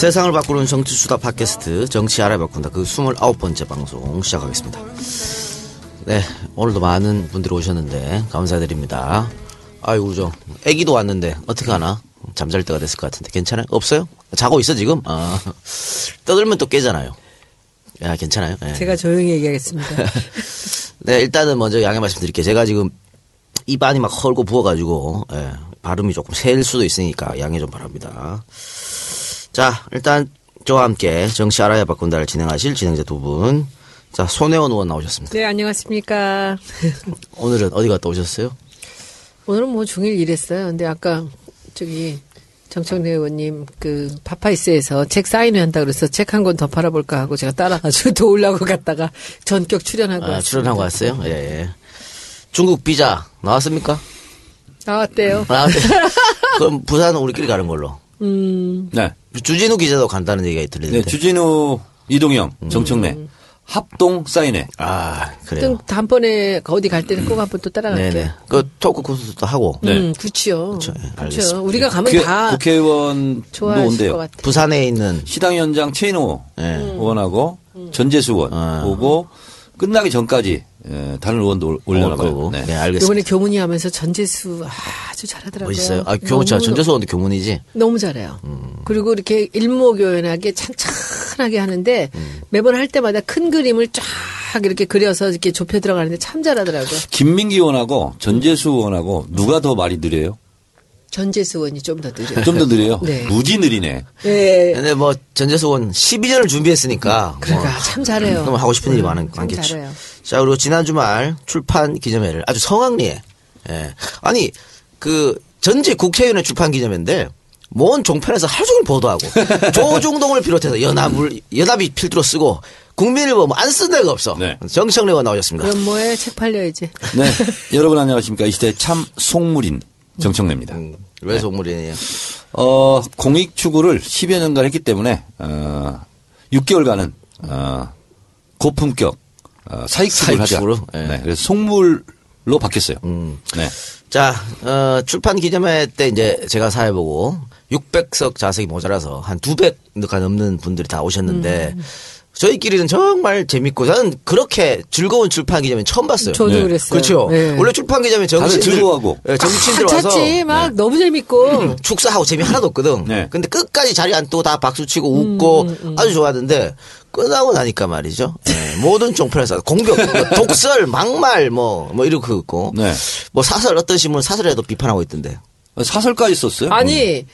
세상을 바꾸는 정치수다 팟캐스트 정치 알아바꾼다 그 29번째 방송 시작하겠습니다. 네 오늘도 많은 분들이 오셨는데 감사드립니다. 아이고 저 애기도 왔는데 어떻게 하나 잠잘 때가 됐을 것 같은데 괜찮아요? 없어요? 자고 있어 지금? 아 떠들면 또 깨잖아요. 야 괜찮아요? 네. 제가 조용히 얘기하겠습니다. 네, 일단은 먼저 양해 말씀드릴게요. 제가 지금 입안이 막 헐고 부어가지고, 예, 발음이 조금 셀 수도 있으니까 양해 좀 바랍니다. 자, 일단 저와 함께 정치 알아야 바꾼다를 진행하실 진행자 두 분. 자, 손혜원 의원 나오셨습니다. 네, 안녕하십니까. 오늘은 어디 갔다 오셨어요? 오늘은 뭐 중일 일했어요. 근데 아까 저기 정청래 의원님 그 파파이스에서 책 사인회 한다 그래서 책 한 권 더 팔아볼까 하고 제가 따라가지고 도우려고 갔다가 전격 출연하고 아, 왔습니다. 출연하고 왔어요? 예, 예. 중국 비자 나왔습니까? 나왔대요. 아, 네. 그럼 부산은 우리끼리 가는 걸로. 음, 네. 주진우 기자도 간다는 얘기가 네, 들리는데. 주진우, 이동영, 정청래 합동 사인회. 아, 그래요. 다음번에 어디 갈 때는 꼭 한번 또 따라갈게요. 네네. 그 토크 코스도 하고. 네. 음, 그렇죠. 그쵸, 예, 그렇죠. 알겠습니다. 우리가 가면 국회, 다 국회의원도 온대요. 같아. 부산에 있는 시당위원장 최인호 예. 의원하고 전재수 의원 아. 오고 끝나기 전까지 예, 다른 의원도 올- 올 올려나 거고. 봐요. 네, 네. 알겠습니다. 이번에 교문이 하면서 전재수 아주 잘하더라고요. 멋있어요. 아, 교문, 자, 너무 전재수원도 교문이지. 너무 잘해요. 음. 그리고 이렇게 일목요연하게 찬찬하게 하는데 음. 매번 할 때마다 큰 그림을 쫙 이렇게 그려서 이렇게 좁혀 들어가는데 참 잘하더라고요. 김민기 의원하고 전재수 의원하고 누가 더 말이 느려요? 전재수 의원이 좀 더 느려요. 좀 더 느려요? 네. 무지 느리네. 네. 근데 뭐, 전재수원 12년을 준비했으니까. 그러니까 뭐, 참 잘해요. 그럼 하고 싶은 일이 음, 많은, 많겠죠. 잘해요. 자, 그리고 지난 주말 출판 기념회를 아주 성황리에. 예. 아니, 그, 전직 국회의원의 출판 기념회인데, 먼 종편에서 하루 종일 보도하고, 조중동을 비롯해서 연합을, 연합이 필두로 쓰고, 국민일보 뭐안 쓴 데가 없어. 네. 정청래 의원 나오셨습니다. 그럼 뭐에 책 팔려야지. 네. 여러분 안녕하십니까. 이 시대 참 속물인 정청래입니다. 음, 왜 속물이에요? 어, 공익 추구를 10여 년간 했기 때문에, 어, 6개월간은, 어, 고품격, 어, 사익 추구를 하자. 사익 추구로? 예. 네. 그래서 속물로 바뀌었어요. 음. 네. 자, 어, 출판 기념회 때 이제 제가 사회 보고 600석 좌석이 모자라서 한 200가 넘는 분들이 다 오셨는데 저희끼리는 정말 재밌고 저는 그렇게 즐거운 출판 기념회 처음 봤어요. 저도 네. 그랬어요. 그렇죠. 네. 원래 출판 기념회 정신들 즐거워하고. 예, 정치인들 와서 찼지 막 너무 재밌고 축사하고 재미 하나도 없거든. 네. 근데 끝까지 자리 앉고 다 박수 치고 웃고 아주 좋아하는데 끝나고 나니까 말이죠. 예, 모든 종편에서 공격, 뭐 독설, 막말 뭐, 뭐 이렇게 있고. 네. 뭐 사설 어떤 신문은 사설에도 비판하고 있던데. 사설까지 썼어요. 아니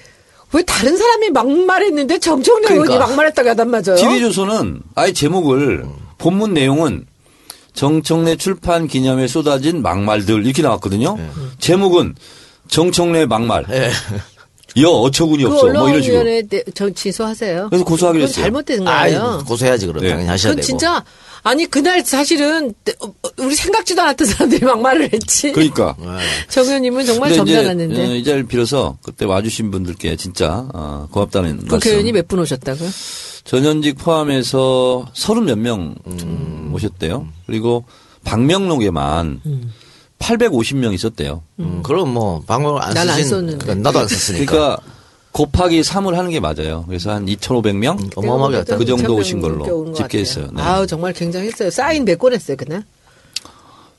왜 다른 사람이 막말했는데 정청래 의원이 그러니까. 막말했다고 하단 맞아요. TV조선은 아예 제목을 본문 내용은 정청래 출판 기념에 쏟아진 막말들 이렇게 나왔거든요. 제목은 정청래 막말. 예. 여 어처구니 그 없어. 뭐 이런 식으로. 저 취소하세요. 그래서 고소하기로 했어요. 잘못된 아이, 거예요. 고소해야지 그럼 네. 당연히 하셔야 그건 되고. 진짜 아니 그날 사실은 어, 어, 우리 생각지도 않았던 사람들이 막말을 했지. 그러니까. 정 의원님은 정말 근데 이제 점잖았는데 어, 이 자리를 빌어서 그때 와주신 분들께 진짜 어, 고맙다는 국회의원이 말씀. 몇분 오셨다고요? 전현직 포함해서 서른 몇명 오셨대요. 그리고 방명록에만 850명 있었대요. 음, 그럼 뭐 방법을 안 난안 쓰신 썼는데. 그러니까 나도 안 썼으니까. 그러니까 곱하기 3을 하는 게 맞아요. 그래서 한 2,500명? 음, 어마어마하게 왔다. 그 정도 천명 오신 걸로 집계했어요. 네. 아우 정말 굉장했어요. 사인 몇건 했어요 그날?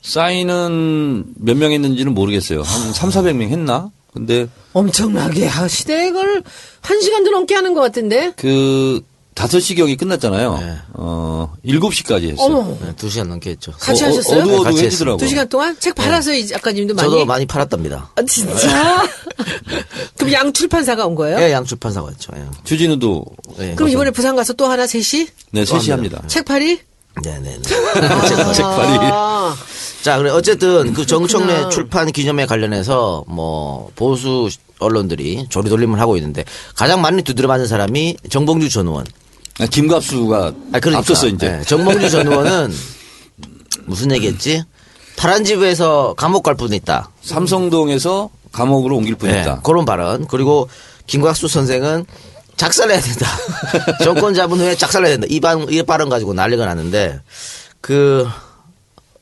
사인은 몇 명 했는지는 모르겠어요. 한 3, 400명 했나? 근데 엄청나게 아, 시댁을 한 시간도 넘게 하는 것 같은데. 그 5시경이 끝났잖아요. 네. 어, 7시까지 했어요. 어머 네, 두 시간 넘게 했죠. 같이 어, 하셨어요? 어, 어두워도 같이 해주더라고요. 두 시간 동안 책 팔아서 이 작가님도 많이. 저도 많이 팔았답니다. 아, 진짜? 그럼 양 출판사가 온 거예요? 예, 양 출판사가 있죠. 예. 주진우도 예. 그럼 이번에 부산 가서 또 하나 셋이? 네, 셋이 합니다. 책 팔이? 네네네. 책 팔이. 아, 자, 그래 어쨌든 그 정청래. 출판 기념회 관련해서 뭐 보수 언론들이 조리돌림을 하고 있는데 가장 많이 두드려 맞은 사람이 정봉주 전 의원. 아, 김갑수가 아, 그러니까. 앞섰어 이제. 네, 정봉주 전 의원은 무슨 얘기했지? 파란 집에서 감옥 갈 뻔했다. 삼성동에서 감옥으로 옮길 네, 뻔했다. 그런 발언. 그리고 김곽수 선생은 작살내야 된다. 정권 잡은 후에 작살내야 된다. 이, 반, 이 발언 가지고 난리가 났는데 그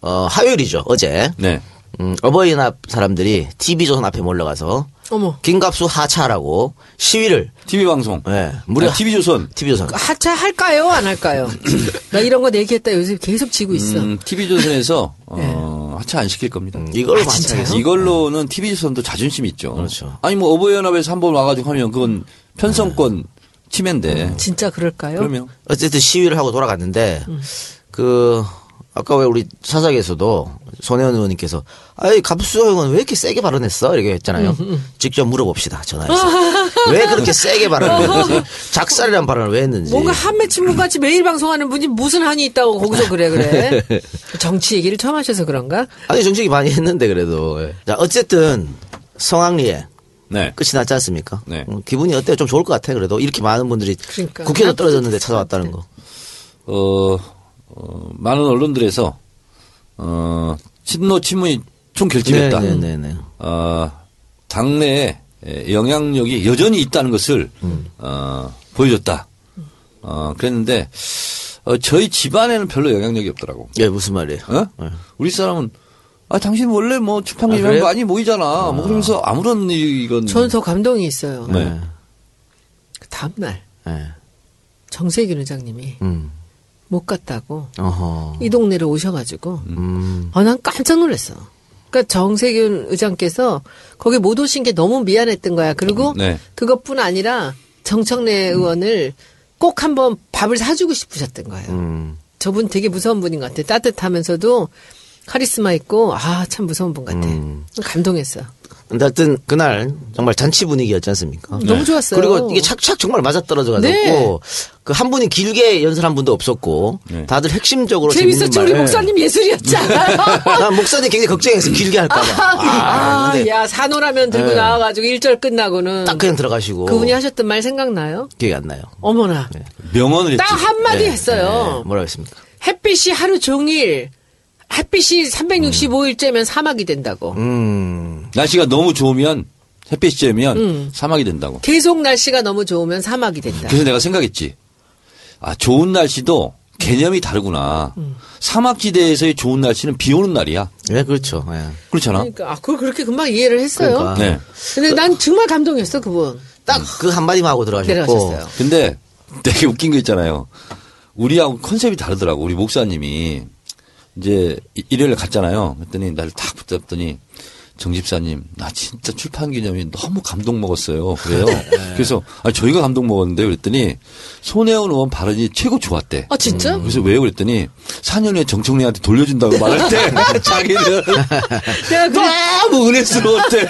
어, 화요일이죠. 어제. 네. 음, 어버이날 사람들이 TV조선 앞에 몰려가서 어머. 김갑수 하차라고 시위를 TV 방송. 예, 무려 아, TV조선. TV조선 하차 할까요? 안 할까요? 나 이런 거 내기했다 요새 계속 지고 있어. 음, TV조선에서 어, 하차 안 시킬 겁니다. 이걸로 아, 진짜요? 마찬가지. 이걸로는 TV조선도 자존심 있죠. 그렇죠. 아니 뭐 어버이연합에서 한 번 와가지고 하면 그건 편성권 침해인데. 진짜 그럴까요? 그러면 어쨌든 시위를 하고 돌아갔는데 음. 그 아까 왜 우리 사석에서도 손혜원 의원님께서 아이 갑수 형은 왜 이렇게 세게 발언했어 이렇게 했잖아요. 음, 직접 물어봅시다 전화해서 왜 그렇게 세게 발언했는지 작살이란 발언을 왜 했는지. 뭔가 한매 친구같이 매일 방송하는 분이 무슨 한이 있다고 거기서 그래 그래. 정치 얘기를 처음 하셔서 그런가? 아니 정책이 많이 했는데 그래도 예. 자 어쨌든 성황리에 네. 끝이 났지 않습니까? 네. 음, 기분이 어때요? 좀 좋을 것 같아 그래도 이렇게 많은 분들이 그러니까. 국회도 떨어졌는데 찾아왔다는 거. 어, 어, 많은 언론들에서 어, 친노 친문이 총 결집했다. 네네네. 어, 당내에 에, 영향력이 여전히 있다는 것을 어, 보여줬다. 어, 그랬는데 어, 저희 집안에는 별로 영향력이 없더라고. 예 무슨 말이에요? 어? 우리 사람은 아 당신 원래 뭐 아, 출판기념 그래요? 많이 모이잖아. 뭐 그러면서 아무런 이건 저는 더 감동이 있어요. 네. 그 다음날 예. 정세균 의장님이 음. 못 갔다고 어허. 이 동네를 오셔가지고 음. 아, 난 깜짝 놀랐어. 그러니까 정세균 의장께서 거기 못 오신 게 너무 미안했던 거야. 그리고 네. 그것뿐 아니라 정청래 의원을 꼭 한번 밥을 사주고 싶으셨던 거예요. 음. 저분 되게 무서운 분인 것 같아. 따뜻하면서도 카리스마 있고 아 참 무서운 분 같아. 음. 감동했어. 근데 하여튼 그날 정말 잔치 분위기였지 않습니까? 너무 좋았어요. 그리고 이게 착착 정말 맞아떨어져 네. 가지고 그한 분이 길게 연설한 분도 없었고 네. 다들 핵심적으로 재밌었죠. 우리 말. 목사님 예술이었잖아요. 난 목사님 굉장히 걱정했어 길게 할까 봐. 아, 근데 야 산호라면 들고 네. 나와가지고 일절 끝나고는 딱 그냥 들어가시고 그분이 하셨던 말 생각나요? 기억이 안 나요. 어머나. 명언을 했지. 딱 한마디 네. 했어요. 네. 뭐라고 했습니까? 햇빛이 하루 종일 햇빛이 365일째면 사막이 된다고. 음. 날씨가 너무 좋으면 햇빛이 쬐면 음. 사막이 된다고. 계속 날씨가 너무 좋으면 사막이 된다. 그래서 내가 생각했지. 아, 좋은 날씨도 개념이 다르구나. 음. 사막지대에서의 좋은 날씨는 비 오는 날이야. 네, 그렇죠. 예. 그렇잖아. 그러니까 아, 그걸 그렇게 금방 이해를 했어요. 그러니까. 네. 근데 난 정말 감동했어 그분. 딱 그 한마디만 하고 들어가셨고. 내려가셨어요. 근데 되게 웃긴 거 있잖아요. 우리하고 컨셉이 다르더라고. 우리 목사님이 이제 이- 일요일에 갔잖아요. 그랬더니 나를 탁 붙잡더니 정 집사님, 나 진짜 출판 기념이 너무 감동 먹었어요. 그래요. 그래서 아 저희가 감동 먹었는데 그랬더니 손혜원 의원 발언이 최고 좋았대. 아 진짜? 그래서 왜요? 그랬더니 4년 후에 정청래한테 돌려준다고 말할 때 자기는 내가 그래 너무 은혜스러웠대.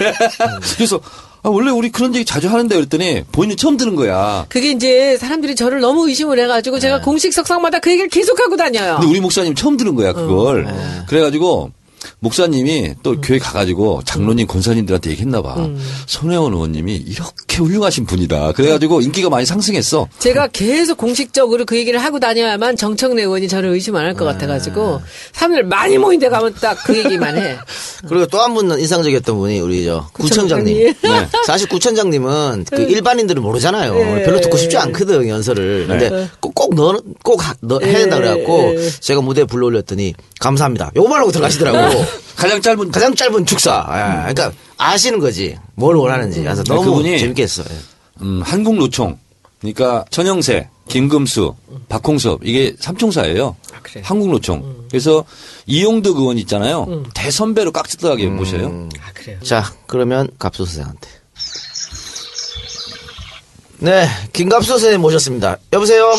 그래서 아, 원래 우리 그런 얘기 자주 하는데 그랬더니 본인이 처음 듣는 거야. 그게 이제 사람들이 저를 너무 의심을 해가지고 제가 공식 석상마다 그 얘기를 계속 하고 다녀요. 근데 우리 목사님 처음 들은 거야 그걸. 그래가지고 목사님이 또 교회 가가지고 장로님 권사님들한테 얘기했나 봐. 손혜원 의원님이 이렇게 훌륭하신 분이다. 그래가지고 인기가 많이 상승했어. 제가 계속 공식적으로 그 얘기를 하고 다녀야만 정청래 의원이 저를 의심 안 할 것 같아가지고 사람들 많이 모인 데 가면 딱 그 얘기만 해. 그리고 또 한 분은 인상적이었던 분이 우리 저 구청장님. 네. 사실 구청장님은 그 일반인들은 모르잖아요. 네. 별로 듣고 싶지 않거든 연설을. 근데 꼭, 꼭 넣어 꼭 하- 넣- 해야 된다 그래갖고 네. 제가 무대에 불러올렸더니 감사합니다. 요만 하고 들어가시더라고. 가장 짧은 가장 짧은 축사. 예, 그러니까 아시는 거지 뭘 원하는지. 그래서 너무 그분이 재밌게 했어. 예. 음, 한국노총. 그러니까 천영세, 김금수, 박홍섭 이게 삼총사예요. 아, 그래요? 한국노총. 그래서 이용득 의원 있잖아요. 대선배로 깍지떡하게 모셔요. 아 그래요. 자 그러면 갑수 선생한테. 네, 김갑수 선생님 모셨습니다. 여보세요.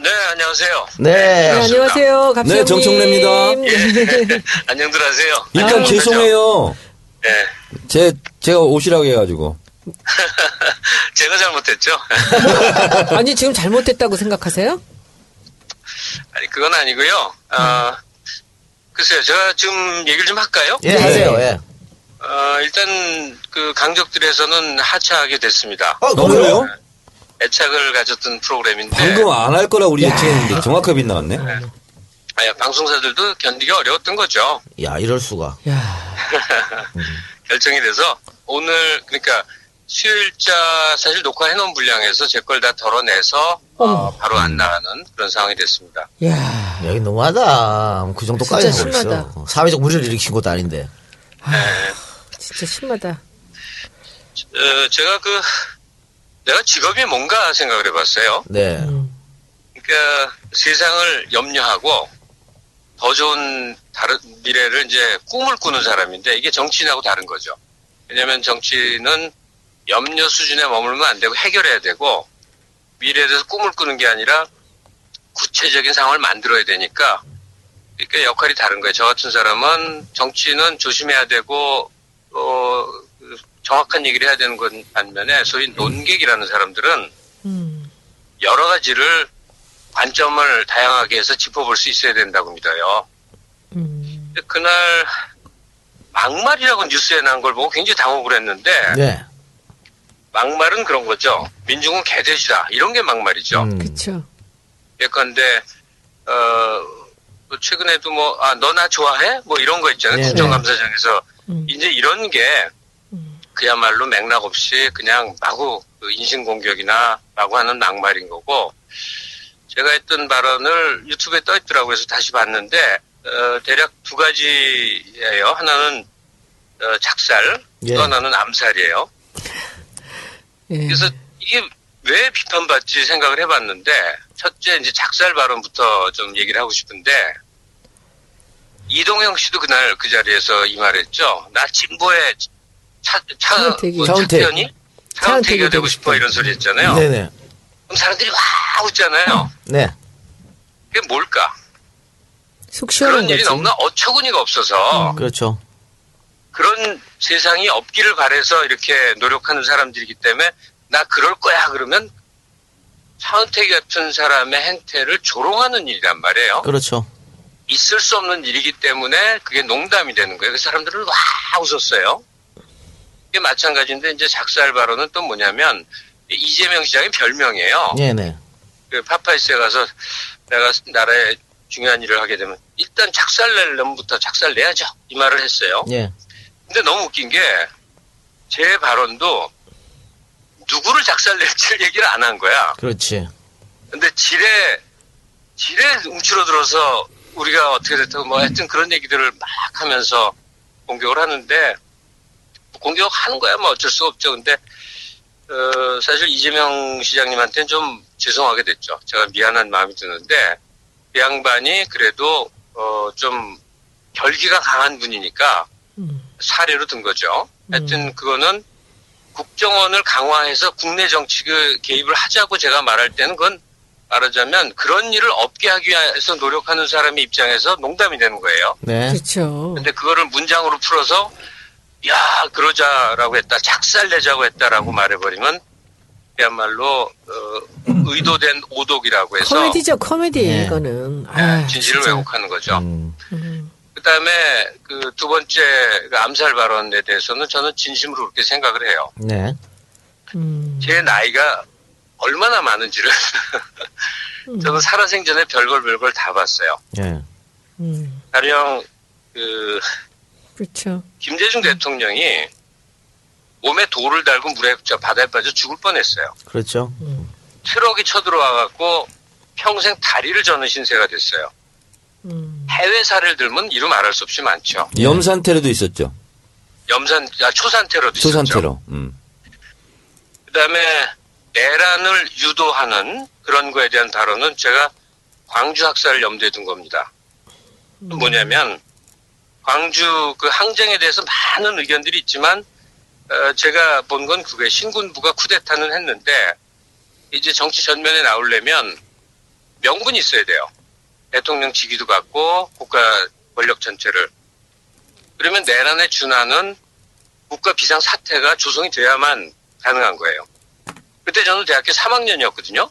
네, 안녕하세요. 네. 네, 안녕하세요, 갑수님. 네, 정청래입니다. 안녕들 하세요. 일단 아, 죄송해요. 네. 제 제가 오시라고 해가지고. 제가 잘못했죠. 아니 지금 잘못됐다고 생각하세요? 아니, 그건 아니고요. 아, 글쎄요, 제가 좀 얘기를 좀 할까요? 예, 하세요. 예. 어, 일단, 그, 강적들에서는 하차하게 됐습니다. 어, 그래요? 애착을 가졌던 프로그램인데, 방금 안 할 거라 우리 예측했는데 정확하게 빗나왔네. 아, 방송사들도 견디기 어려웠던 거죠. 야, 이럴 수가. 야, 결정이 돼서, 오늘, 그러니까, 수요일자 사실 녹화해 놓은 분량에서 제 걸 다 덜어내서, 어, 바로 안 나가는 그런 상황이 됐습니다. 야, 여기 너무하다. 그 정도까지 진짜 심하다. 있어. 사회적 무리를 일으킨 것도 아닌데. 네. 진짜 심하다. 어, 제가 그 내가 직업이 뭔가 생각을 해봤어요. 네. 음. 그러니까 세상을 염려하고 더 좋은 다른 미래를 이제 꿈을 꾸는 사람인데 이게 정치인하고 다른 거죠. 왜냐하면 정치는 염려 수준에 머물면 안 되고 해결해야 되고 미래에 대해서 꿈을 꾸는 게 아니라 구체적인 상황을 만들어야 되니까 그러니까 역할이 다른 거예요. 저 같은 사람은 정치는 조심해야 되고 어, 정확한 얘기를 해야 되는 건 반면에 소위 논객이라는 사람들은 음. 여러 가지를 관점을 다양하게 해서 짚어볼 수 있어야 된다고 믿어요. 음. 그날 막말이라고 뉴스에 난 걸 보고 굉장히 당혹을 했는데 네. 막말은 그런 거죠. 민중은 개돼지다 이런 게 막말이죠. 음. 그쵸. 예컨대 어뭐 최근에도 뭐 아 너 나 좋아해 뭐 이런 거 있잖아요. 네네. 국정감사장에서 음. 이제 이런 게 음. 그야말로 맥락 없이 그냥 마구 그 인신공격이나 마구 하는 막말인 거고 제가 했던 발언을 유튜브에 떠 있더라고요. 그래서 다시 봤는데 어, 대략 두 가지예요. 하나는 어, 작살, 예. 또 하나는 암살이에요. 예. 그래서 이게 왜 비판받지 생각을 해봤는데 첫째 이제 작살 발언부터 좀 얘기를 하고 싶은데 이동영 씨도 그날 그 자리에서 이 말했죠. 나 진보의 차, 차, 차은택이. 뭐 차은택. 차태현이? 차은택이 차은택이 되고 되고 싶어 이런 소리 했잖아요. 네네. 그럼 사람들이 와 웃잖아요. 네. 그게 뭘까? 속 시원한 그런 일이 거지. 너무나 어처구니가 없어서 그렇죠. 그런 세상이 없기를 바래서 이렇게 노력하는 사람들이기 때문에 나 그럴 거야 그러면 차은택 같은 사람의 행태를 조롱하는 일이란 말이에요. 그렇죠. 있을 수 없는 일이기 때문에 그게 농담이 되는 거예요. 그 사람들은 와 웃었어요. 이게 마찬가지인데 이제 작살 발언은 또 뭐냐면 이재명 시장의 별명이에요. 네네. 그 파파이스에 가서 내가 나라에 중요한 일을 하게 되면 일단 작살 낼 놈부터 작살 내야죠. 이 말을 했어요. 예. 근데 너무 웃긴 게 제 발언도 누구를 작살 낼지를 얘기를 안 한 거야. 그렇지. 근데 지뢰 지뢰 움츠러들어서 우리가 어떻게 됐다고 뭐 하여튼 그런 얘기들을 막 하면서 공격을 하는데 공격하는 거야 뭐 어쩔 수가 없죠. 근데 어, 사실 이재명 시장님한테는 좀 죄송하게 됐죠. 제가 미안한 마음이 드는데 그 양반이 그래도 어, 좀 결기가 강한 분이니까 음. 사례로 든 거죠. 하여튼 그거는 국정원을 강화해서 국내 정치 그 개입을 하자고 제가 말할 때는 그건 말하자면 그런 일을 없게 하기 위해서 노력하는 사람의 입장에서 농담이 되는 거예요. 네. 그렇죠. 근데 그거를 문장으로 풀어서 야 그러자라고 했다 작살 내자고 했다라고 말해버리면 그야말로 어, 의도된 오독이라고 해서 코미디죠, 코미디 네. 이거는. 예, 아, 진실을 진짜. 왜곡하는 거죠. 음. 음. 그다음에 그 두 번째 그 암살 발언에 대해서는 저는 진심으로 그렇게 생각을 해요. 네. 음. 제 나이가 얼마나 많은지를 저는 살아생전에 별걸 별걸 다 봤어요. 예. 음. 가령 그 그렇죠. 김대중 대통령이 몸에 돌을 달고 물에 저 바다에 빠져 죽을 뻔했어요. 그렇죠. 트럭이 쳐들어와 갖고 평생 다리를 저는 신세가 됐어요. 음. 해외 사례를 들면 이루 말할 수 없이 많죠. 염산 테러도 있었죠. 염산 아, 초산 테러도 초산 있었죠. 테러. 음. 그다음에 내란을 유도하는 그런 거에 대한 발언은 제가 광주 학살을 염두에 둔 겁니다. 뭐냐면 광주 그 항쟁에 대해서 많은 의견들이 있지만 어, 제가 본 건 그게 신군부가 쿠데타는 했는데 이제 정치 전면에 나오려면 명분이 있어야 돼요. 대통령 직위도 갖고 국가 권력 전체를 그러면 내란에 준하는 국가 비상 사태가 조성이 돼야만 가능한 거예요. 그때 저는 대학교 3학년이었거든요.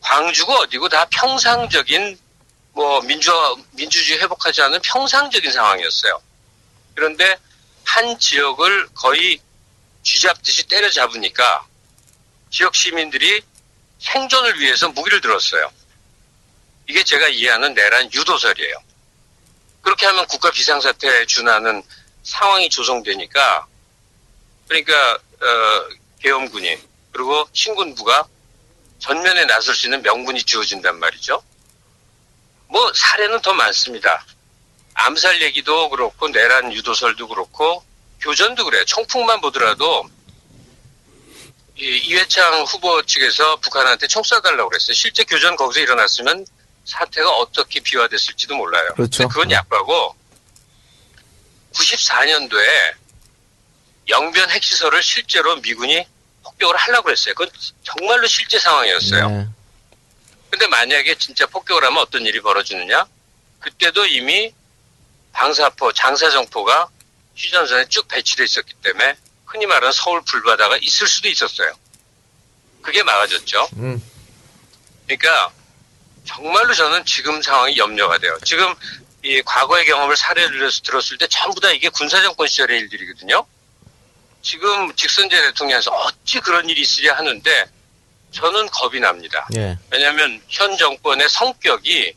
광주가 어디고 다 평상적인 뭐 민주화 민주주의 회복하지 않은 평상적인 상황이었어요. 그런데 한 지역을 거의 쥐잡듯이 때려잡으니까 지역 시민들이 생존을 위해서 무기를 들었어요. 이게 제가 이해하는 내란 유도설이에요. 그렇게 하면 국가 비상사태에 준하는 상황이 조성되니까 그러니까 어, 계엄군이 그리고 신군부가 전면에 나설 수 있는 명분이 주어진단 말이죠. 뭐 사례는 더 많습니다. 암살 얘기도 그렇고 내란 유도설도 그렇고 교전도 그래요. 총풍만 보더라도 이 이회창 후보 측에서 북한한테 총 쏴달라고 그랬어요. 실제 교전 거기서 일어났으면 사태가 어떻게 비화됐을지도 몰라요. 그렇죠. 그건 약하고 94년도에 영변 핵시설을 실제로 미군이 폭격을 하려고 했어요. 그건 정말로 실제 상황이었어요. 네. 근데 만약에 진짜 폭격을 하면 어떤 일이 벌어지느냐? 그때도 이미 방사포, 장사정포가 휴전선에 쭉 배치되어 있었기 때문에 흔히 말하는 서울 불바다가 있을 수도 있었어요. 그게 막아졌죠. 음. 그러니까 정말로 저는 지금 상황이 염려가 돼요. 지금 이 과거의 경험을 사례를 들었을 때 전부 다 이게 군사정권 시절의 일들이거든요. 지금 직선제 대통령에서 어찌 그런 일이 있으랴 하는데 저는 겁이 납니다. 예. 왜냐하면 현 정권의 성격이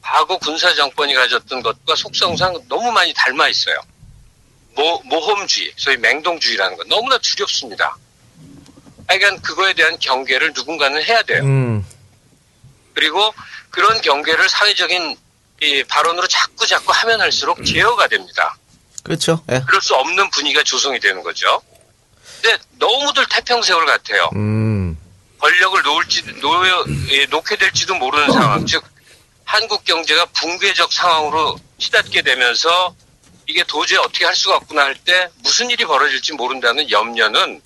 과거 군사 정권이 가졌던 것과 속성상 너무 많이 닮아 있어요. 모, 모험주의, 소위 맹동주의라는 건 너무나 두렵습니다. 하여간 그거에 대한 경계를 누군가는 해야 돼요. 음. 그리고 그런 경계를 사회적인 이 발언으로 자꾸 자꾸 하면 할수록 제어가 됩니다. 그렇죠. 예. 그럴 수 없는 분위기가 조성이 되는 거죠. 근데 너무들 태평세월 같아요. 음. 권력을 놓을지 놓여 예, 놓게 될지도 모르는 상황. 즉 한국 경제가 붕괴적 상황으로 치닫게 되면서 이게 도저히 어떻게 할 수가 없구나 할 때 무슨 일이 벌어질지 모른다는 염려는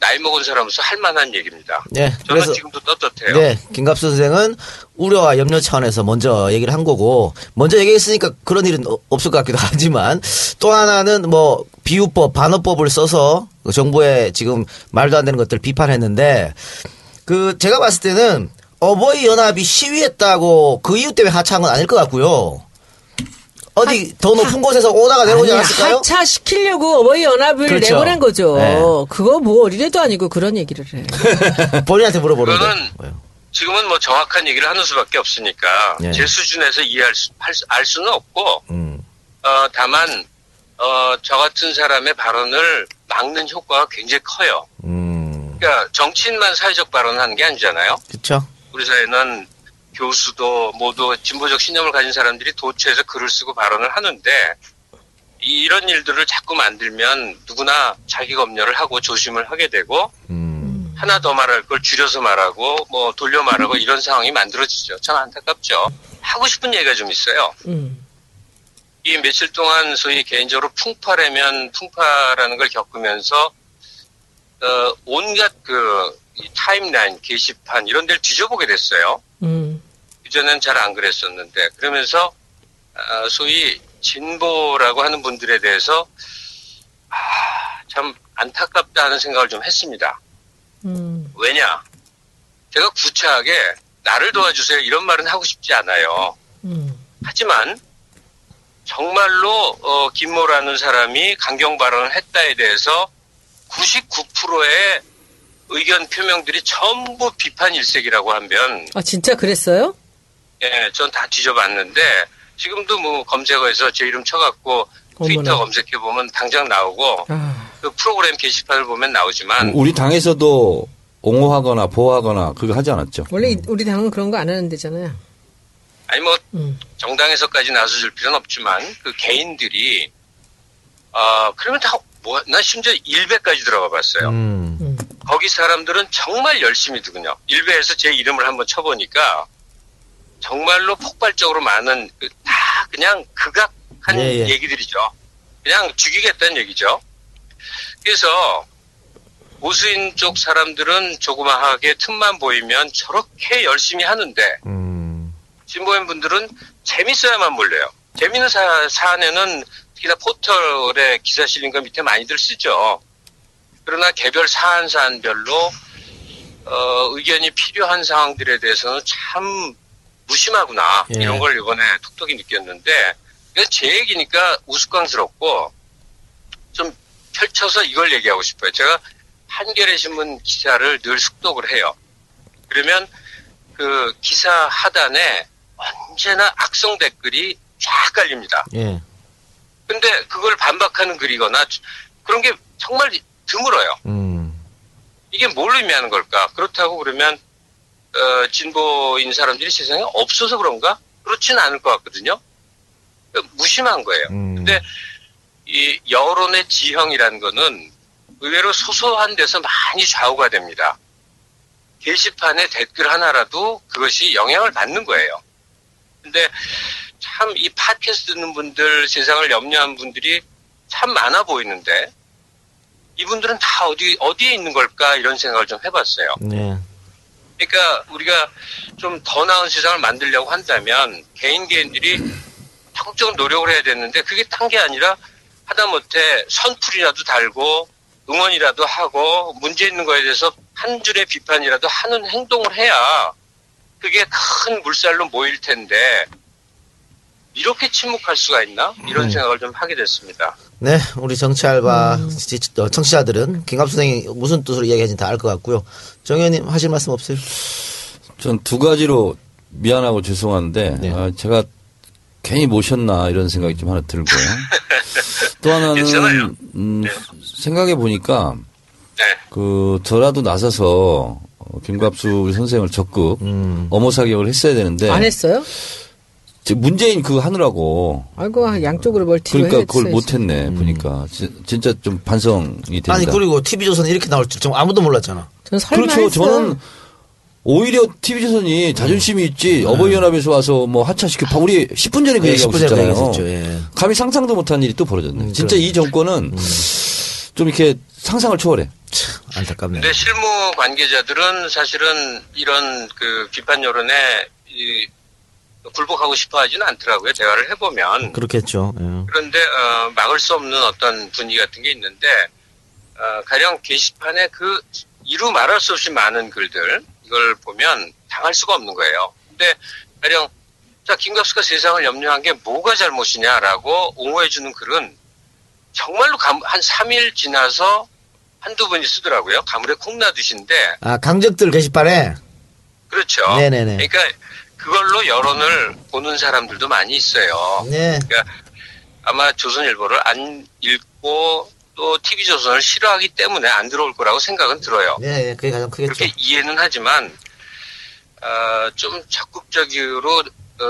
나이 먹은 사람으로서 할 만한 얘기입니다. 예. 저는 그래서 지금도 떳떳해요. 네, 김갑수 선생은 우려와 염려 차원에서 먼저 얘기를 한 거고, 먼저 얘기했으니까 그런 일은 어- 없을 것 같기도 하지만, 또 하나는 뭐, 비유법, 반어법을 써서 그 정부의 지금 말도 안 되는 것들 비판했는데, 그, 제가 봤을 때는 어버이 연합이 시위했다고 그 이유 때문에 하차한 건 아닐 것 같고요. 어디 더 높은 곳에서 오다가 내려오지 아니, 않았을까요? 하차 시키려고 어버이 연합을 그렇죠. 내보낸 거죠. 네. 그거 뭐 어린애도 아니고 그런 얘기를 해. 본인한테 물어보는데. 그거는 지금은 뭐 정확한 얘기를 하는 수밖에 없으니까 예. 제 수준에서 이해할 수, 할 수- 알 수는 없고 음, 어, 다만 어, 저 같은 사람의 발언을 막는 효과가 굉장히 커요. 음, 그러니까 정치인만 사회적 발언하는 게 아니잖아요. 그쵸. 우리 사회는 교수도 모두 진보적 신념을 가진 사람들이 도처에서 글을 쓰고 발언을 하는데 이런 일들을 자꾸 만들면 누구나 자기 검열을 하고 조심을 하게 되고 음, 하나 더 말할 걸 줄여서 말하고 뭐 돌려 말하고 이런 상황이 만들어지죠. 참 안타깝죠. 하고 싶은 얘기가 좀 있어요. 음. 이 며칠 동안 소위 개인적으로 풍파라면 풍파라는 걸 겪으면서 어, 온갖 그이 타임라인 게시판 이런 데를 뒤져보게 됐어요. 음. 이전엔 잘 안 그랬었는데 그러면서 아, 소위 진보라고 하는 분들에 대해서 아, 참 안타깝다 하는 생각을 좀 했습니다. 음. 왜냐? 제가 구차하게 나를 도와주세요 이런 말은 하고 싶지 않아요. 음. 하지만 정말로 어, 김모라는 사람이 강경 발언을 했다에 대해서 99%의 의견 표명들이 전부 비판 일색이라고 하면 아 진짜 그랬어요? 예, 전 다 뒤져봤는데 지금도 뭐 검색어에서 제 이름 쳐갖고 트위터 어머나. 검색해 보면 당장 나오고 아, 그 프로그램 게시판을 보면 나오지만 우리 당에서도 옹호하거나 보호하거나 그거 하지 않았죠. 원래 이- 우리 당은 그런 거 안 하는 데잖아요. 아니 뭐 음. 정당에서까지 나서줄 필요는 없지만 그 개인들이 아 그러면 다 뭐나 심지어 일베까지 들어가 봤어요. 음, 음. 거기 사람들은 정말 열심히 두군요. 일베에서 제 이름을 한번 쳐보니까 정말로 폭발적으로 많은 그 다 그냥 극악한 예, 예. 얘기들이죠. 그냥 죽이겠다는 얘기죠. 그래서 보수인 쪽 사람들은 조그마하게 틈만 보이면 저렇게 열심히 하는데 음, 진보인 분들은 재밌어야만 몰려요. 재밌는 사, 사안에는 특히나 포털에 기사 실린 거 밑에 많이들 쓰죠. 그러나 개별 사안 사안별로 어, 의견이 필요한 상황들에 대해서는 참 무심하구나 예. 이런 걸 이번에 톡톡히 느꼈는데 그래서 제 얘기니까 우스꽝스럽고 좀 펼쳐서 이걸 얘기하고 싶어요. 제가 한겨레 신문 기사를 늘 숙독을 해요. 그러면 그 기사 하단에 언제나 악성 댓글이 쫙 깔립니다. 예, 근데 그걸 반박하는 글이거나 그런 게 정말 드물어요. 음, 이게 뭘 의미하는 걸까? 그렇다고 그러면 어, 진보인 사람들이 세상에 없어서 그런가? 그렇지는 않을 것 같거든요. 무심한 거예요. 음. 근데 이 여론의 지형이라는 거는 의외로 소소한 데서 많이 좌우가 됩니다. 게시판에 댓글 하나라도 그것이 영향을 받는 거예요. 근데 참 이 팟캐스트 듣는 분들, 세상을 염려한 분들이 참 많아 보이는데 이분들은 다 어디, 어디에 있는 걸까 이런 생각을 좀 해봤어요. 네. 그러니까 우리가 좀 더 나은 세상을 만들려고 한다면 개인 개인들이 적극적인 노력을 해야 되는데 그게 딴 게 아니라 하다못해 선풀이라도 달고 응원이라도 하고 문제 있는 거에 대해서 한 줄의 비판이라도 하는 행동을 해야 그게 큰 물살로 모일 텐데 이렇게 침묵할 수가 있나 이런 생각을 좀 하게 됐습니다. 네, 우리 정치 알바 지- 어, 청취자들은 김갑수 선생이 무슨 뜻으로 이야기하는지 다 알 것 같고요. 정 의원님 하실 말씀 없어요? 전 두 가지로 미안하고 죄송한데 네. 아, 제가 괜히 모셨나 이런 생각이 좀 하나 들고요. 또 하나는. 음, 생각해 보니까 네. 그 저라도 나서서 어, 김갑수 선생을 적극 음. 어모 사격을 했어야 되는데 안 했어요? 지금 문재인 그거 하느라고 아이고 양쪽으로 멀티로 그러니까 했어야지. 그걸 못했네 보니까 지- 진짜 좀 반성이 됩니다. 아니 그리고 TV조선 이렇게 나올 줄 정말 아무도 몰랐잖아. 전 설마 그렇죠. 했어. 저는 오히려 TV조선이 자존심이 있지 어버이연합에서 와서 뭐 하차시켜 봐. 우리 10분 전에 그 네, 얘기하고 10분 전에 있었잖아요. 예. 감히 상상도 못한 일이 또 벌어졌네. 음, 진짜 이 정권은 좀 이렇게 상상을 초월해. 안타깝네. 근데 실무 관계자들은 사실은 이런 그 비판 여론에 이 굴복하고 싶어 하지는 않더라고요. 대화를 해보면. 그렇겠죠. 예. 그런데 어, 막을 수 없는 어떤 분위기 같은 게 있는데 어, 가령 게시판에 그 이루 말할 수 없이 많은 글들 이걸 보면 당할 수가 없는 거예요. 근데 가령 자 김갑수가 세상을 염려한 게 뭐가 잘못이냐라고 옹호해주는 글은 정말로 감- 한 3일 지나서 한두 분이 쓰더라고요. 가물에 콩나듯인데 아 강적들 게시판에 그렇죠. 네네네. 그러니까 그걸로 여론을 보는 사람들도 많이 있어요. 네. 그러니까 아마 조선일보를 안 읽고 또 TV조선을 싫어하기 때문에 안 들어올 거라고 생각은 들어요. 네, 네, 그게 가장 크겠죠. 그렇게 이해는 하지만 어, 좀 적극적으로 어,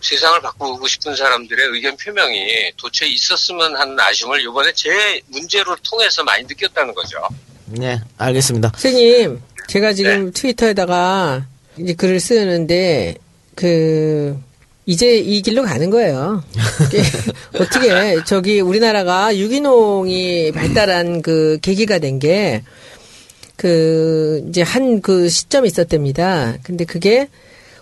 세상을 바꾸고 싶은 사람들의 의견 표명이 도처에 있었으면 하는 아쉬움을 이번에 제 문제로 통해서 많이 느꼈다는 거죠. 네, 알겠습니다. 선생님, 제가 지금 트위터에다가 이제 글을 쓰는데, 그, 이제 이 길로 가는 거예요. 어떻게, 저기, 우리나라가 유기농이 발달한 그 계기가 된 게, 그, 이제 한 그 시점이 있었답니다. 근데 그게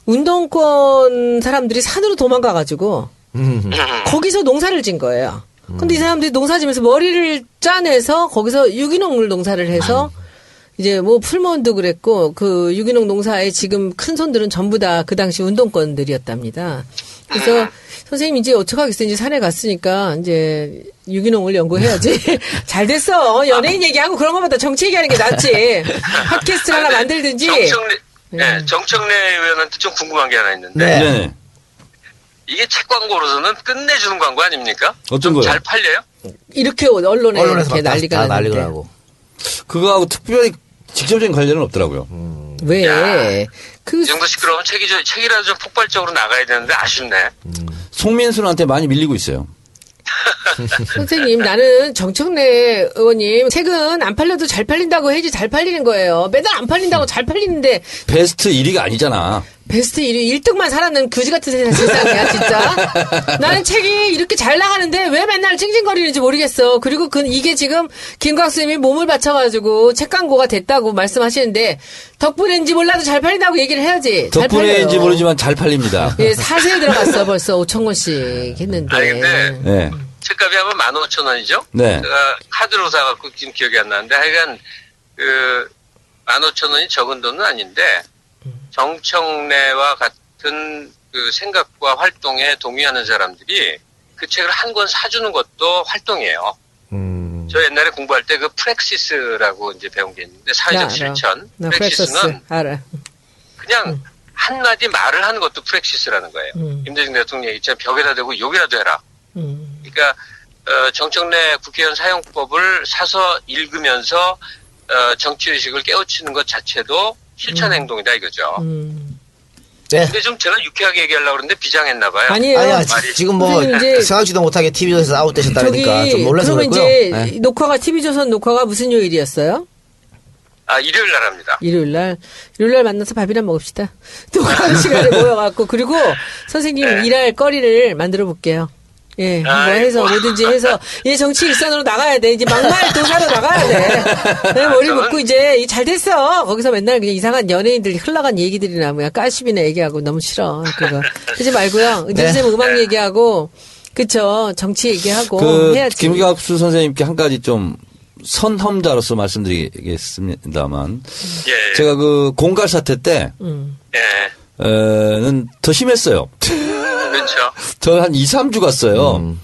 운동권 사람들이 산으로 도망가 가지고, 음, 거기서 농사를 진 거예요. 근데 이 사람들이 농사 지면서 머리를 짜내서 거기서 유기농물 농사를 해서 이제 뭐 풀무원도 그랬고 그 유기농 농사에 지금 큰 손들은 전부 다 그 당시 운동권들이었답니다. 그래서 선생님 이제 어떡하겠어요. 이제 산에 갔으니까 이제 유기농을 연구해야지. 잘 됐어. 연예인 얘기하고 그런 것보다 정치 얘기하는 게 낫지. 팟캐스트 하나 만들든지. 정청래, 네. 네, 정청래 의원한테 좀 궁금한 게 하나 있는데 네. 네. 이게 책 광고로서는 끝내주는 광고 아닙니까? 어떤 좀 거요? 잘 팔려요? 이렇게 언론에 언론에서 이렇게. 난리가 나고. 그거하고 특별히 직접적인 관련은 없더라고요. 왜? 야. 그 이 정도 시끄러우면 책이, 좀- 책이라도 좀 폭발적으로 나가야 되는데 아쉽네. 송민순한테 많이 밀리고 있어요. 선생님, 나는 정청래 의원님 책은 안 팔려도 잘 팔린다고 해야지 잘 팔리는 거예요. 매달 안 팔린다고 잘 팔리는데 베스트 1위가 아니잖아. 베스트 1위 1등만 살았는 그지 같은 세- 세상이야, 진짜. 나는 책이 이렇게 잘 나가는데 왜 맨날 찡찡거리는지 모르겠어. 그리고 그 이게 지금 김광수님이 몸을 바쳐가지고 책 광고가 됐다고 말씀하시는데 덕분인지 몰라도 잘 팔린다고 얘기를 해야지. 팔려요. 모르지만 잘 팔립니다. 예, 사세에 들어갔어 벌써 5천 권씩 했는데. 아니, 근데 네. 책값이 하면 15,000원이죠? 네. 제가 카드로 사갖고 지금 기억이 안 나는데 하여간 그 15,000원이 적은 돈은 아닌데 정청래와 같은 그 생각과 활동에 동의하는 사람들이 그 책을 한 권 사주는 것도 활동이에요. 음, 저 옛날에 공부할 때 그 praxis라고 이제 배운 게 있는데 사회적. 실천. 나 praxis는 알아. 그냥 한마디 말을 하는 것도 praxis라는 거예요. 음. 김대중 대통령이 있잖아 벽에다 대고 욕이라도 해라. 음. 그러니까 어, 정청래 국회의원 사용법을 사서 읽으면서 어, 정치의식을 깨우치는 것 자체도 실천 행동이다 이거죠. 음. 네. 근데 좀 제가 유쾌하게 얘기하려고 그러는데 비장했나 봐요. 아니에요. 아니야, 말이- 지금 뭐, 선생님 이제- 생각지도 못하게 TV조에서 아웃되셨다니까 저기 좀 놀라서 그러면 그랬고요. 이제 네. 녹화가 TV조선 녹화가 무슨 요일이었어요? 아, 일요일 날 합니다. 일요일 날 일요일 날 만나서 밥이나 먹읍시다. 녹화하는 시간에 모여갖고 그리고 선생님 네. 일할 거리를 만들어 볼게요. 예, 뭐 아이고. 해서 뭐든지 해서 이제 정치 일선으로 나가야 돼. 이제 막말 도사로 나가야 돼. 네, 머리 저는- 묶고 이제 이잘 됐어. 거기서 맨날 그냥 이상한 연예인들 흘러간 얘기들이나 뭐야 까시비나 얘기하고 너무 싫어. 그거 하지 말고요. 네. 선생님 음악 얘기하고 그쵸 정치 얘기하고 그 해야지. 김갑수 선생님께 한 가지 좀 선험자로서 말씀드리겠습니다만 예. 제가 그 공갈 사태 때는 음. 예. 더 심했어요. 그렇죠. 저는 한 2, 3주 갔어요.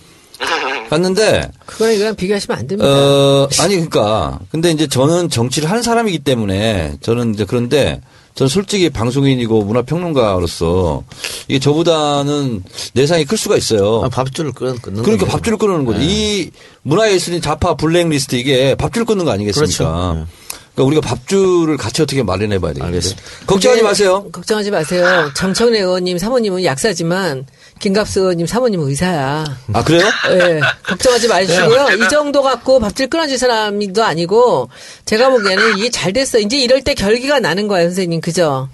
갔는데 그거랑 이거랑 비교하시면 안 됩니다. 어 아니 그러니까 근데 이제 저는 정치를 하는 사람이기 때문에 저는 이제 그런데 저는 솔직히 방송인이고 문화평론가로서 이게 저보다는 내상이 클 수가 있어요. 아, 밥줄을 끊, 끊는 그러니까. 밥줄을 끊는 거죠. 이 문화예술인 좌파 블랙리스트 이게 밥줄 끊는 거 아니겠습니까? 그렇죠. 네. 그러니까 우리가 밥줄을 같이 어떻게 마련해 봐야 되겠죠. 알겠습니다. 걱정하지 마세요. 걱정하지 마세요. 정청래 의원님 사모님은 약사지만 김갑수 의원님 사모님은 의사야. 아 그래요? 예, 걱정하지 마시고요. 네. 이 정도 갖고 밥줄 끊어질 사람도 아니고 제가 보기에는 이게 잘 됐어. 이제 이럴 때 결기가 나는 거예요, 선생님. 그죠?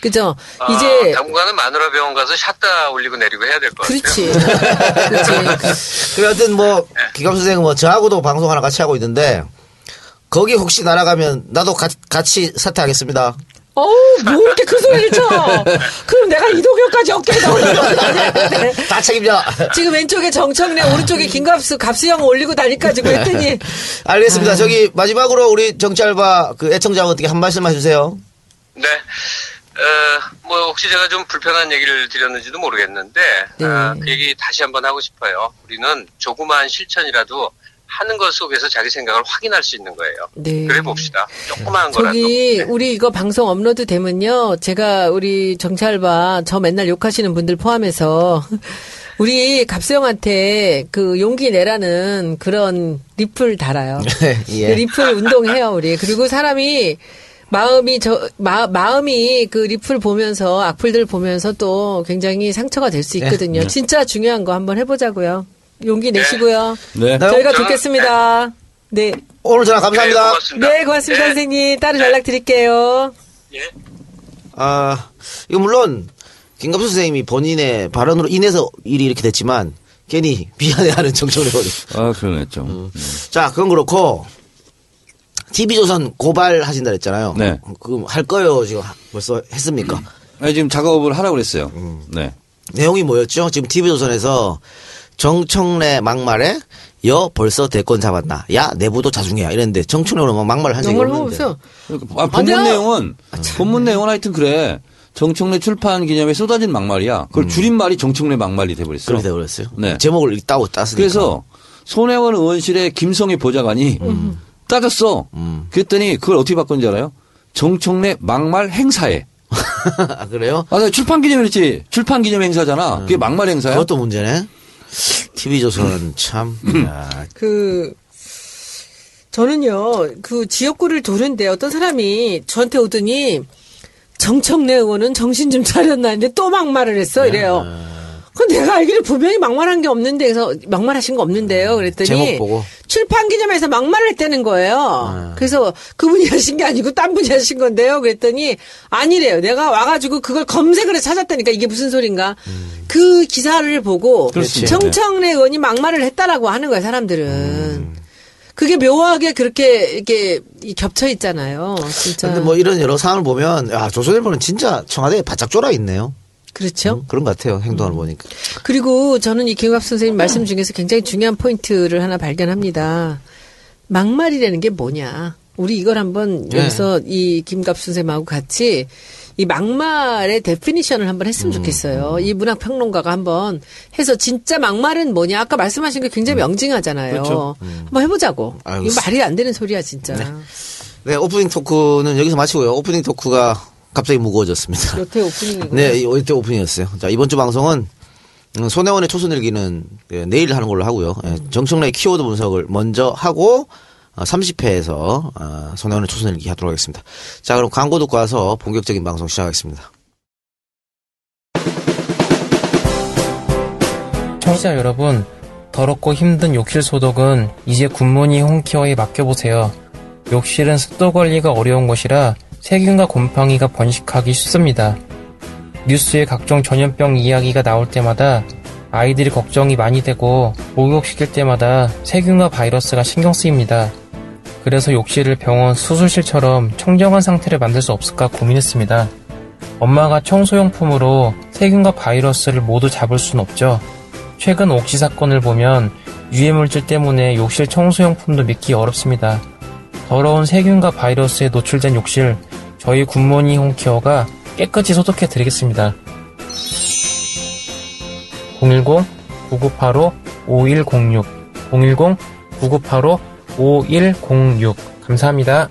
그죠? 아, 이제 당분간은 마누라 병원 가서 샷다 올리고 내리고 해야 될 것 같아요. 그렇지. 그렇지. 그 하여튼 뭐 기감 선생 뭐 저하고도 방송 하나 같이 하고 있는데 거기 혹시 날아가면 나도 가- 같이 사퇴하겠습니다. 어우, 뭐 이렇게 큰 소리를 쳐? 그럼 내가 이도교까지 어깨에 넣으려고 다 책임져. 지금 왼쪽에 정청래, 오른쪽에 김갑수, 갑수형 올리고 다니까지고 했더니 알겠습니다. 저기 마지막으로 우리 정치알바 그 애청자 어떻게 한 말씀 해주세요. 네. 어, 뭐, 혹시 제가 좀 불편한 얘기를 드렸는지도 모르겠는데, 네. 아, 그 얘기 다시 한번 하고 싶어요. 우리는 조그마한 실천이라도 하는 것 속에서 자기 생각을 확인할 수 있는 거예요. 네. 그래 봅시다. 조그마한 거라도. 저기 네. 우리 이거 방송 업로드 되면요. 제가 우리 정찰바 저 맨날 욕하시는 분들 포함해서 우리 갑수형한테 그 용기 내라는 그런 리플 달아요. 예. 그 리플 운동해요 우리. 그리고 사람이 마음이 저 마, 마음이 그 리플 보면서 악플들 보면서 또 굉장히 상처가 될 수 있거든요. 진짜 중요한 거 한번 해보자고요. 용기 내시고요. 네. 저희가 저는- 듣겠습니다. 네. 오늘 전화 네, 감사합니다. 고맙습니다. 네, 고맙습니다, 네. 선생님. 따로 네. 연락 드릴게요. 예. 아, 이거 물론 김갑수 선생님이 본인의 발언으로 인해서 일이 이렇게 됐지만 괜히 미안해하는 정청래 의원이. 아 그러네 좀. 자, 그건 그렇고 TV조선 고발하신다 그랬잖아요. 네. 그럼 할 거예요. 지금 벌써 했습니까? 아니, 지금 작업을 하라고 그랬어요. 네. 내용이 뭐였죠? 지금 TV조선에서 정청래 막말에 여 벌써 대권 잡았나? 야 내부도 자중해야 이랬는데 정청래는 뭐 막말을 한 적이 없는데. 그러니까 아, 안 본문. 내용은 본문 내용은 하여튼 그래. 정청래 출판 기념에 쏟아진 막말이야. 그걸 줄임말이 정청래 막말이 돼버렸어. 그렇게 돼버렸어요. 네. 제목을 따고 땄으니까. 그래서 손혜원 의원실의 김성희 보좌관이 따졌어. 그랬더니 그걸 어떻게 바꾼지 알아요? 정청래 막말 행사에. 아, 그래요? 아, 나 출판 기념이랬지. 출판 기념 행사잖아. 그게 막말 행사야? 그것도 문제네. TV조선 참. 야, 그, 저는요, 그 지역구를 도는데 어떤 사람이 저한테 오더니 정청래 의원은 정신 좀 차렸나 했는데 또 막말을 했어. 이래요. 그 내가 알기로 분명히 막말한 게 없는데, 그래서 막말하신 거 없는데요. 그랬더니 제목 보고. 출판 기념에서 막말을 했다는 거예요. 그래서 그분이 하신 게 아니고 딴 분이 하신 건데요. 그랬더니 아니래요. 내가 와가지고 그걸 검색을 해서 찾았다니까 이게 무슨 소린가. 그 기사를 보고 그렇지. 정청래 의원이 막말을 했다라고 하는 거예요. 사람들은. 그게 묘하게 그렇게 이렇게 이 겹쳐 있잖아요. 진짜. 근데 뭐 이런 여러 상황을 보면 야 조선일보는 진짜 청와대에 바짝 쫄아 있네요. 그렇죠. 음, 그런 것 같아요. 행동을 보니까. 그리고 저는 이 김갑수 선생님 말씀 중에서 굉장히 중요한 포인트를 하나 발견합니다. 막말이라는 게 뭐냐. 우리 이걸 한번 네. 여기서 이 김갑수 선생님하고 같이 이 막말의 definition을 한번 했으면 음, 좋겠어요. 이 문학 평론가가 한번 해서 진짜 막말은 뭐냐. 아까 말씀하신 게 굉장히 명징하잖아요. 그렇죠. 한번 해보자고. 이거 음. 알겠습니다. 말이 안 되는 소리야, 진짜. 네, 오프닝 토크는 여기서 마치고요. 오프닝 토크가 갑자기 무거워졌습니다. 여태 오프닝이고 네, 여태 오프닝이었어요. 자, 이번 주 방송은 음, 손혜원의 초순일기는 예, 내일 하는 걸로 하고요. 예, 정청래의 키워드 분석을 먼저 하고 아, 30회에서 아, 손혜원의 초순일기 하도록 하겠습니다. 자, 그럼 광고 듣고 와서 본격적인 방송 시작하겠습니다. 청취자 여러분, 더럽고 힘든 욕실 소독은 이제 굿모닝 홈케어에 맡겨보세요. 욕실은 습도 관리가 어려운 곳이라 세균과 곰팡이가 번식하기 쉽습니다. 뉴스에 각종 전염병 이야기가 나올 때마다 아이들이 걱정이 많이 되고 목욕시킬 때마다 세균과 바이러스가 신경 쓰입니다. 그래서 욕실을 병원 수술실처럼 청정한 상태를 만들 수 없을까 고민했습니다. 엄마가 청소용품으로 세균과 바이러스를 모두 잡을 순 없죠. 최근 옥시 사건을 보면 유해물질 때문에 욕실 청소용품도 믿기 어렵습니다. 더러운 세균과 바이러스에 노출된 욕실, 저희 굿모닝 홈케어가 깨끗이 소독해 드리겠습니다. 010-9985-5106 010-9985-5106 감사합니다.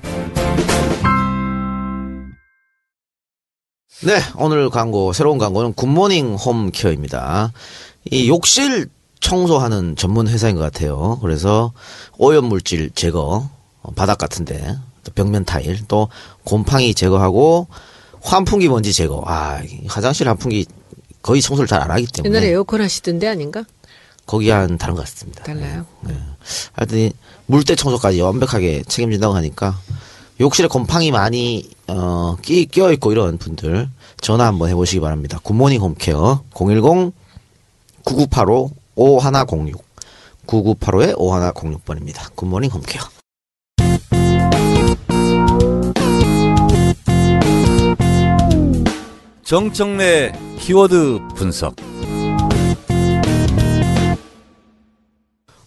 네, 오늘 광고, 새로운 광고는 굿모닝 홈케어입니다. 이 욕실 청소하는 전문 회사인 것 같아요. 그래서 오염 물질 제거, 어, 바닥 같은데, 또 벽면 타일, 또 곰팡이 제거하고 환풍기 먼지 제거. 아, 이 화장실 환풍기 거의 청소를 잘 안 하기 때문에. 옛날에 에어컨 하시던데 아닌가? 거기와는 다른 것 같습니다. 달라요. 네. 하여튼 물때 청소까지 완벽하게 책임진다고 하니까 욕실에 곰팡이 많이 어, 끼, 껴 있고 이런 분들 전화 한번 해보시기 바랍니다. 굿모닝 홈케어 010 9985 5106 9985에 5106번입니다. 굿모닝 홈케어. 정청래 키워드 분석.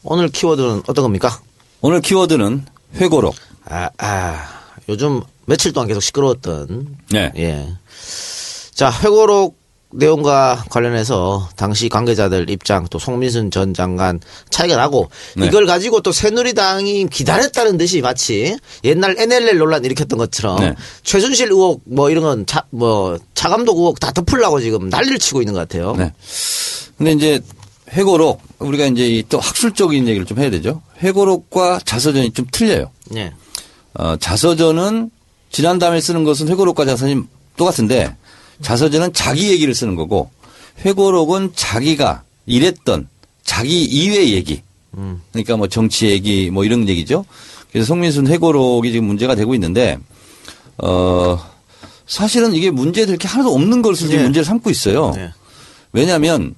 오늘 키워드는 어떤 겁니까? 오늘 키워드는 회고록. 아, 아, 요즘 며칠 동안 계속 시끄러웠던 네. 예. 자, 회고록 내용과 관련해서 당시 관계자들 입장 또 송민순 전 장관 차이가 나고 네. 이걸 가지고 또 새누리당이 기다렸다는 듯이 마치 옛날 NLL 논란 일으켰던 것처럼 네. 최순실 의혹 뭐 이런 건 차, 뭐 차감독 의혹 다 덮으려고 지금 난리를 치고 있는 것 같아요. 네. 근데 이제 회고록 우리가 이제 이또 학술적인 얘기를 좀 해야 되죠. 회고록과 자서전이 좀 틀려요. 네. 어, 자서전은 지난 다음에 쓰는 것은 회고록과 자서전이 똑같은데 자서전은 자기 얘기를 쓰는 거고 회고록은 자기가 일했던 자기 이외 얘기. 그러니까 뭐 정치 얘기 뭐 이런 얘기죠. 그래서 송민순 회고록이 지금 문제가 되고 있는데 어 사실은 이게 문제될 게 하나도 없는 것을 지금 네. 문제를 삼고 있어요. 네. 왜냐하면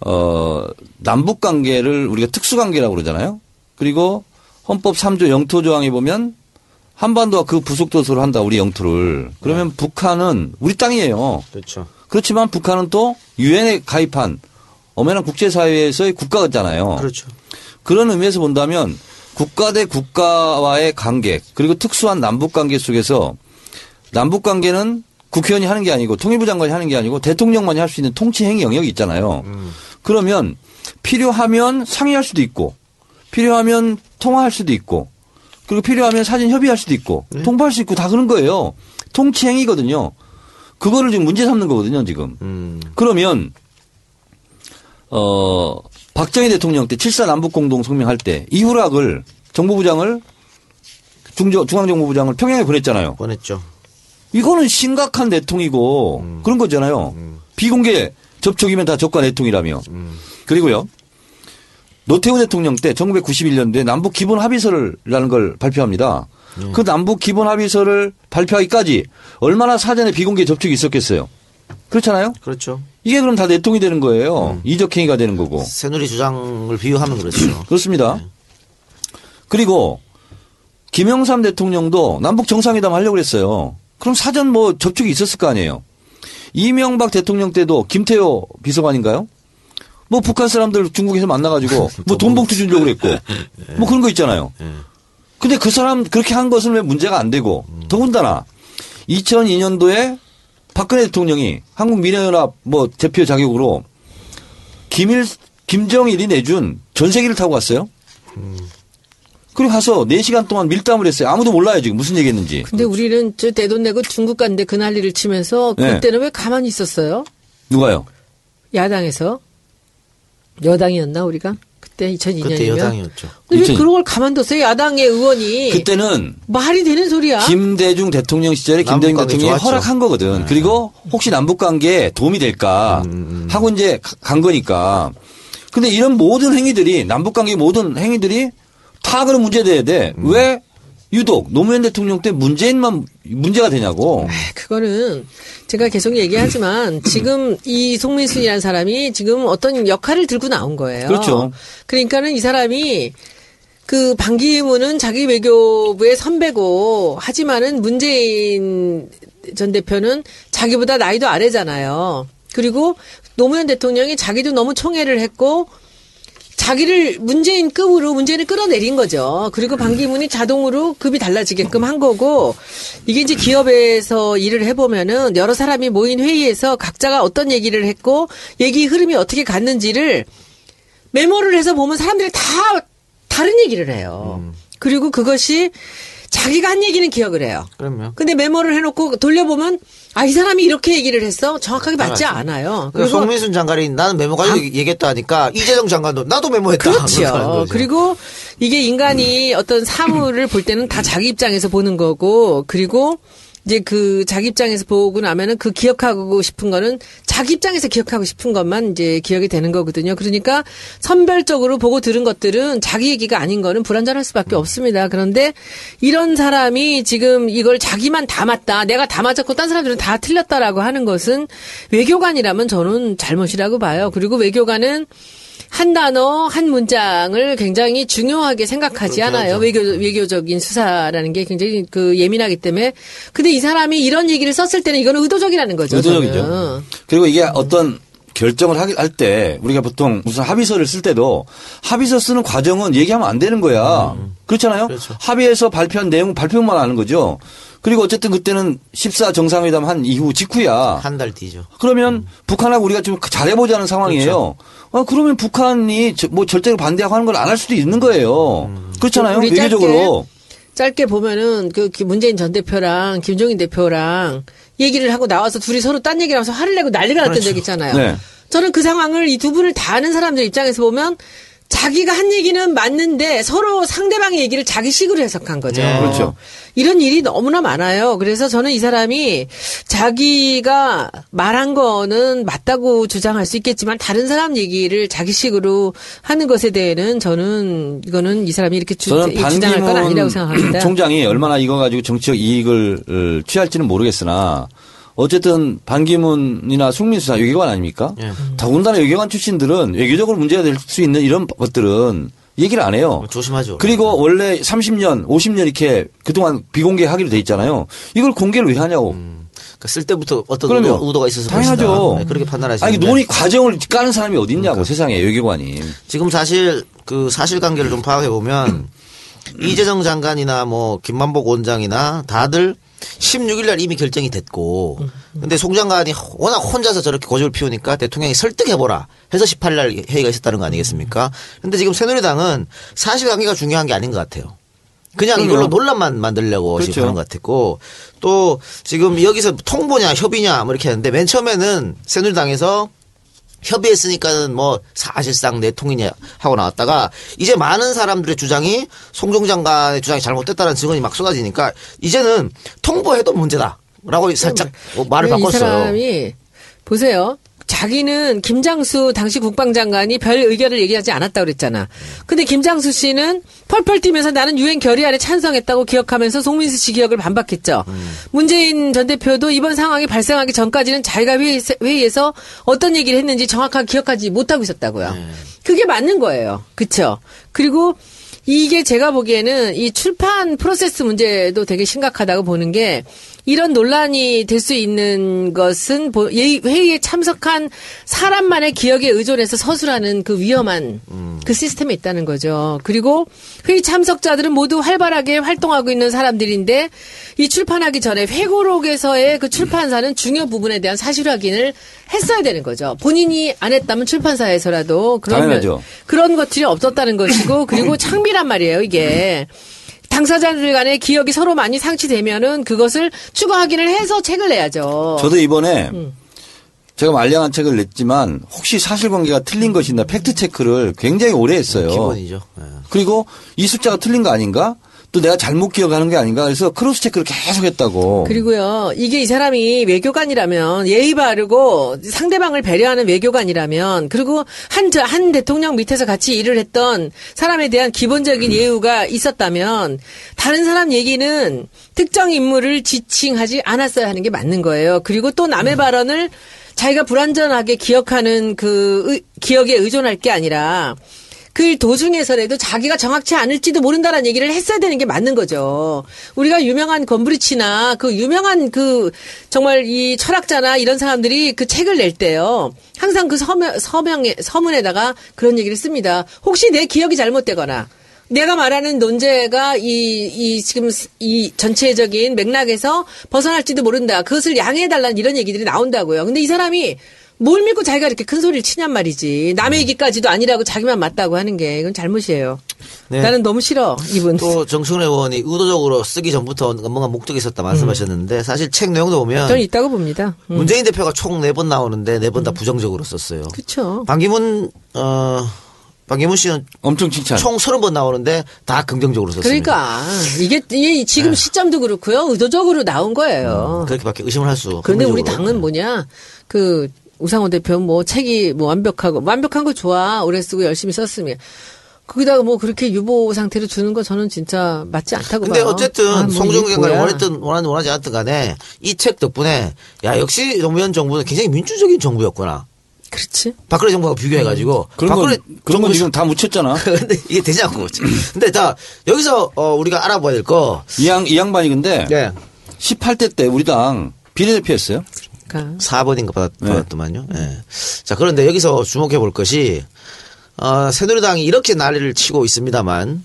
어 남북 관계를 우리가 특수 관계라고 그러잖아요. 그리고 헌법 3조 영토 조항에 보면 한반도와 그 부속 도서를 한다 우리 영토를. 그러면 북한은 우리 땅이에요. 그렇죠. 그렇지만 북한은 또 유엔에 가입한 엄연한 국제사회에서의 국가잖아요. 그렇죠. 그런 의미에서 본다면 국가 대 국가와의 관계 그리고 특수한 남북 관계 속에서 남북 관계는 국회의원이 하는 게 아니고 통일부 장관이 하는 게 아니고 대통령만이 할 수 있는 통치 행위 영역이 있잖아요. 그러면 필요하면 상의할 수도 있고 필요하면 통화할 수도 있고 그리고 필요하면 사진 협의할 수도 있고 통보할 수 있고 다 그런 거예요. 통치 행위거든요. 그거를 지금 문제 삼는 거거든요, 지금. 음. 그러면 어 박정희 대통령 때 7사 남북 공동 성명할 때 이후락을 정보부장을 중저 중앙정보부장을 평양에 보냈잖아요. 보냈죠. 이거는 심각한 내통이고 그런 거잖아요. 비공개 접촉이면 다 적과 내통이라며. 그리고요. 노태우 대통령 때 1991년도에 남북 기본 합의서를라는 걸 발표합니다. 그 남북 기본 합의서를 발표하기까지 얼마나 사전에 비공개 접촉이 있었겠어요. 그렇잖아요. 그렇죠. 이게 그럼 다 내통이 되는 거예요. 이적행위가 되는 거고. 새누리 주장을 비유하면 그렇죠. 그렇습니다. 그리고 김영삼 대통령도 남북 정상회담 하려고 그랬어요. 그럼 사전 뭐 접촉이 있었을 거 아니에요. 이명박 대통령 때도 김태호 비서관인가요? 뭐 북한 사람들 중국에서 만나가지고 뭐 돈 봉투 주려고 그랬고 뭐 그런 거 있잖아요. 근데 그 사람 그렇게 한 것은 왜 문제가 안 되고 더군다나 2002년도에 박근혜 대통령이 한국 미래연합 뭐 대표 자격으로 김일 김정일이 내준 전세기를 타고 갔어요. 그리고 가서 4시간 동안 밀담을 했어요. 아무도 몰라요, 지금 무슨 얘기 했는지. 근데 우리는 저 대돈 내고 중국 갔는데 그 난리를 치면서 네. 그때는 왜 가만히 있었어요? 누가요? 야당에서 여당이었나 우리가 그때 2002년이면 그때 여당이었죠. 근데 왜2002 그런 걸 가만뒀어요? 야당의 의원이 그때는 말이 되는 소리야? 김대중 대통령 시절에 김대중 대통령이 좋았죠. 허락한 거거든. 그리고 혹시 남북 관계에 도움이 될까 하고 이제 가- 간 거니까. 근데 이런 모든 행위들이 남북 관계 모든 행위들이 다 그런 문제돼야 돼. 음. 왜 유독 노무현 대통령 때 문재인만 문제가 되냐고. 그거는 제가 계속 얘기하지만 지금 이 송민순이라는 사람이 지금 어떤 역할을 들고 나온 거예요. 그렇죠. 그러니까는 이 사람이 그 반기문은 자기 외교부의 선배고 하지만은 문재인 전 대표는 자기보다 나이도 아래잖아요. 그리고 노무현 대통령이 자기도 너무 총애를 했고 자기를 문재인 급으로 문재인을 끌어내린 거죠. 그리고 반기문이 자동으로 급이 달라지게끔 한 거고 이게 이제 기업에서 일을 해보면은 여러 사람이 모인 회의에서 각자가 어떤 얘기를 했고 얘기 흐름이 어떻게 갔는지를 메모를 해서 보면 사람들이 다 다른 얘기를 해요. 그리고 그것이 자기가 한 얘기는 기억을 해요. 그럼요. 근데 메모를 해놓고 돌려보면 아 이 사람이 이렇게 얘기를 했어 정확하게 맞지 맞지. 않아요. 그리고 송민순 장관이 나는 메모 가지고 얘기했다 하니까 이재정 장관도 나도 메모했다. 그렇죠. 그리고 이게 인간이 어떤 사물을 볼 때는 다 자기 입장에서 보는 거고, 그리고 이제 그 자기 입장에서 보고 나면은 그 기억하고 싶은 거는 자기 입장에서 기억하고 싶은 것만 이제 기억이 되는 거거든요. 그러니까 선별적으로 보고 들은 것들은 자기 얘기가 아닌 거는 불완전할 수밖에 없습니다. 그런데 이런 사람이 지금 이걸 자기만 다 맞다, 내가 다 맞았고 딴 사람들은 다 틀렸다라고 하는 것은 외교관이라면 저는 잘못이라고 봐요. 그리고 외교관은 한 단어, 한 문장을 굉장히 중요하게 생각하지 않아요. 외교, 외교적인 수사라는 게 굉장히 그 예민하기 때문에. 근데 이 사람이 이런 얘기를 썼을 때는 이거는 의도적이라는 거죠. 의도적이죠. 저는. 그리고 이게 어떤 결정을 할 때 우리가 보통 무슨 합의서를 쓸 때도 합의서 쓰는 과정은 얘기하면 안 되는 거야. 그렇잖아요. 합의해서 발표한 내용 발표만 하는 거죠. 그리고 어쨌든 그때는 14 정상회담 한 이후 직후야. 한 달 뒤죠. 그러면 북한하고 우리가 좀 잘해보자는 상황이에요. 아, 그러면 북한이 저- 뭐 절대로 반대하고 하는 걸 안 할 수도 있는 거예요. 그렇잖아요. 우리 외교적으로. 짧게 보면은 그 기- 문재인 전 대표랑 김종인 대표랑 얘기를 하고 나와서 둘이 서로 딴 얘기를 하면서 화를 내고 난리가 났던 적 있잖아요. 네. 저는 그 상황을 이 두 분을 다 아는 사람들 입장에서 보면 자기가 한 얘기는 맞는데 서로 상대방의 얘기를 자기식으로 해석한 거죠. 그렇죠. 이런 일이 너무나 많아요. 그래서 저는 이 사람이 자기가 말한 거는 맞다고 주장할 수 있겠지만 다른 사람 얘기를 자기식으로 하는 것에 대해는 저는 이거는 이 사람이 이렇게 주, 저는 주장할 건 아니라고 생각합니다. 총장이 얼마나 이거 가지고 정치적 이익을 어, 취할지는 모르겠으나 어쨌든 반기문이나 송민수 다 외교관 아닙니까? 예. 더군다나 외교관 출신들은 외교적으로 문제가 될 수 있는 이런 것들은 얘기를 안 해요. 뭐 조심하죠. 그리고 원래 30년, 50년 이렇게 그동안 비공개하기로 돼 있잖아요. 이걸 공개를 왜 하냐고. 그러니까 쓸 때부터 어떤 그러면 의도, 의도가 있어서 당연하죠. 네, 그렇게 판단하시는데 아니 논의 과정을 까는 사람이 어디 있냐고 세상에 외교관이. 지금 사실 그 사실관계를 좀 파악해 보면 이재정 장관이나 뭐 김만복 원장이나 다들 16일 날 이미 결정이 됐고 근데 송 장관이 워낙 혼자서 저렇게 고집을 피우니까 대통령이 설득해보라 해서 18일 날 회의가 있었다는 거 아니겠습니까? 근데 지금 새누리당은 사실관계가 중요한 게 아닌 것 같아요. 그냥 이걸로 논란만 만들려고 그렇죠. 지금 하는 것 같았고 또 지금 여기서 통보냐 협의냐 뭐 이렇게 하는데 맨 처음에는 새누리당에서 협의했으니까는 뭐 사실상 내 통이냐 하고 나왔다가 이제 많은 사람들의 주장이 송종 장관의 주장이 잘못됐다는 증언이 막 쏟아지니까 이제는 통보해도 문제다라고 살짝 뭐 말을 네, 이 바꿨어요. 사람이 보세요. 자기는 김장수 당시 국방장관이 별 의견을 얘기하지 않았다고 그랬잖아. 근데 김장수 씨는 펄펄 뛰면서 나는 유엔 결의안에 찬성했다고 기억하면서 송민수 씨 기억을 반박했죠. 문재인 전 대표도 이번 상황이 발생하기 전까지는 자기가 회의에서, 회의 에서 어떤 얘기를 했는지 정확하게 기억하지 못하고 있었다고요. 그게 맞는 거예요. 그쵸? 그리고 이게 제가 보기에는 이 출판 프로세스 문제도 되게 심각하다고 보는 게 이런 논란이 될 수 있는 것은 보- 예- 회의에 참석한 사람만의 기억에 의존해서 서술하는 그 위험한 그 시스템에 있다는 거죠. 그리고 회의 참석자들은 모두 활발하게 활동하고 있는 사람들인데 이 출판하기 전에 회고록에서의 그 출판사는 중요 부분에 대한 사실 확인을 했어야 되는 거죠. 본인이 안 했다면 출판사에서라도 당연하죠. 그런 것들이 없었다는 것이고 그리고 창비란 말이에요 이게 당사자들 간의 기억이 서로 많이 상치되면은 그것을 추가 확인을 해서 책을 내야죠. 저도 이번에 음. 제가 알량한 책을 냈지만 혹시 사실관계가 틀린 것이나 fact check를 굉장히 오래 했어요. 기본이죠. 예. 그리고 이 숫자가 틀린 거 아닌가? 또 내가 잘못 기억하는 게 아닌가 그래서 cross check를 계속 했다고. 그리고요, 이게 이 사람이 외교관이라면 예의 바르고 상대방을 배려하는 외교관이라면 그리고 한, 저- 한 대통령 밑에서 같이 일을 했던 사람에 대한 기본적인 예우가 있었다면 다른 사람 얘기는 특정 인물을 지칭하지 않았어야 하는 게 맞는 거예요. 그리고 또 남의 발언을 자기가 불완전하게 기억하는 그 의- 기억에 의존할 게 아니라 그 도중에서라도 자기가 정확치 않을지도 모른다라는 얘기를 했어야 되는 게 맞는 거죠. 우리가 유명한 건브리치나 그 유명한 그 정말 이 철학자나 이런 사람들이 그 책을 낼 때요. 항상 그 서명, 서명에, 서문에다가 그런 얘기를 씁니다. 혹시 내 기억이 잘못되거나 내가 말하는 논제가 이, 이 지금 이 전체적인 맥락에서 벗어날지도 모른다. 그것을 양해해달라는 이런 얘기들이 나온다고요. 근데 이 사람이 뭘 믿고 자기가 이렇게 큰 소리를 치냔 말이지. 남의 얘기까지도 아니라고 자기만 맞다고 하는 게 이건 잘못이에요. 네. 나는 너무 싫어, 이분. 또 정청래 의원이 의도적으로 쓰기 전부터 뭔가 목적이 있었다 말씀하셨는데 사실 책 내용도 보면 저는 있다고 봅니다. 음. 문재인 대표가 총 네 번 나오는데 네 번다 부정적으로 썼어요. 그렇죠. 반기문 어 반기문 씨는 엄청 칭찬. 총 30번 나오는데 다 긍정적으로 썼습니다. 그러니까 이게, 이게 지금 시점도 그렇고요. 의도적으로 나온 거예요. 그렇게밖에 의심을 할 수. 그런데 우리. 당은 뭐냐 그 우상호 대표 뭐 책이 뭐 완벽하고 완벽한 거 좋아 오래 쓰고 열심히 썼으면 거기다가 뭐 그렇게 유보 상태로 주는 거 저는 진짜 맞지 않다고 근데 봐요. 어쨌든 아, 뭐 뭐야. 원했든 원하든 원하지 않든 간에 이 책 덕분에 야 역시 노무현 정부는 굉장히 민주적인 정부였구나. 그렇지. 박근혜 정부하고 비교해가지고 그런 건, 박근혜 그런 건 정부 지금 다 묻혔잖아. 근데 이게 되지 않고 근데 다 여기서 어, 우리가 알아봐야 될 거. 이, 양, 이 양반이 근데 네. 18대 때 우리 당 비례대표였어요. 그러니까 4번인가 받았, 네. 받았더만요. 예. 자, 그런데 여기서 주목해 볼 것이, 어, 새누리당이 이렇게 난리를 치고 있습니다만,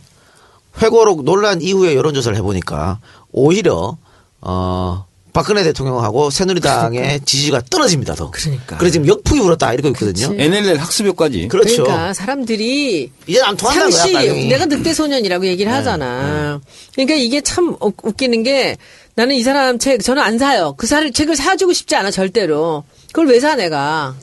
회고록 논란 이후에 여론조사를 해보니까, 오히려, 어, 박근혜 대통령하고 새누리당의 지지가 떨어집니다, 더. 그러니까. 그래 지금 역풍이 불었다, 이러고 있거든요. 그치. NLL 학습효과지. 그렇죠. 그러니까 사람들이 이제 안 통한다는 거야. 내가 늑대 소년이라고 얘기를 하잖아. 그러니까 이게 참 우- 웃기는 게 나는 이 사람 책 저는 안 사요. 그 사, 책을 사주고 싶지 않아 절대로. 그걸 왜 사 내가?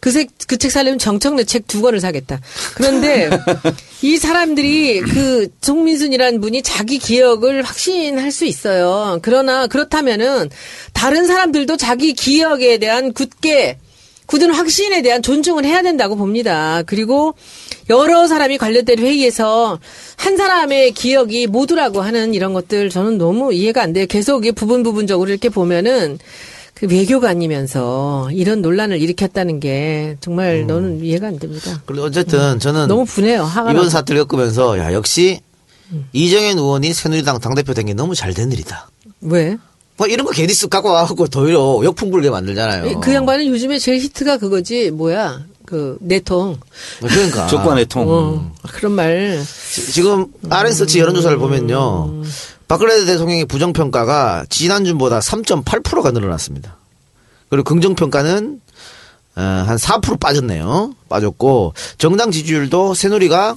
그책 그 책 사려면 정청래 책 두 권을 사겠다. 그런데 이 사람들이 그 송민순이라는 분이 자기 기억을 확신할 수 있어요. 그러나 그렇다면은 다른 사람들도 자기 기억에 대한 굳게 굳은 확신에 대한 존중을 해야 된다고 봅니다. 그리고 여러 사람이 관련된 회의에서 한 사람의 기억이 모두라고 하는 이런 것들 저는 너무 이해가 안 돼요. 계속 이게 부분 부분적으로 이렇게 보면은 그 외교관이면서 이런 논란을 일으켰다는 게 정말 너는 이해가 안 됩니다. 그리고 어쨌든 저는 너무 분해요. 이번. 사태를 겪으면서, 야, 역시, 이정현 의원이 새누리당 당대표 된 게 너무 잘 된 일이다. 왜? 뭐 이런 거 괜히 쓱 갖고 와갖고 더 오히려 역풍 불게 만들잖아요. 그 양반은 요즘에 제일 히트가 그거지 뭐야 그 내통 그러니까. 조건의 통. 어, 그런 말 지- 지금 RN서치 여론조사를 보면요. 박근혜 대통령의 부정평가가 지난주보다 3.8%가 늘어났습니다. 그리고 긍정평가는 어, 한 4% 빠졌네요. 빠졌고 정당 지지율도 새누리가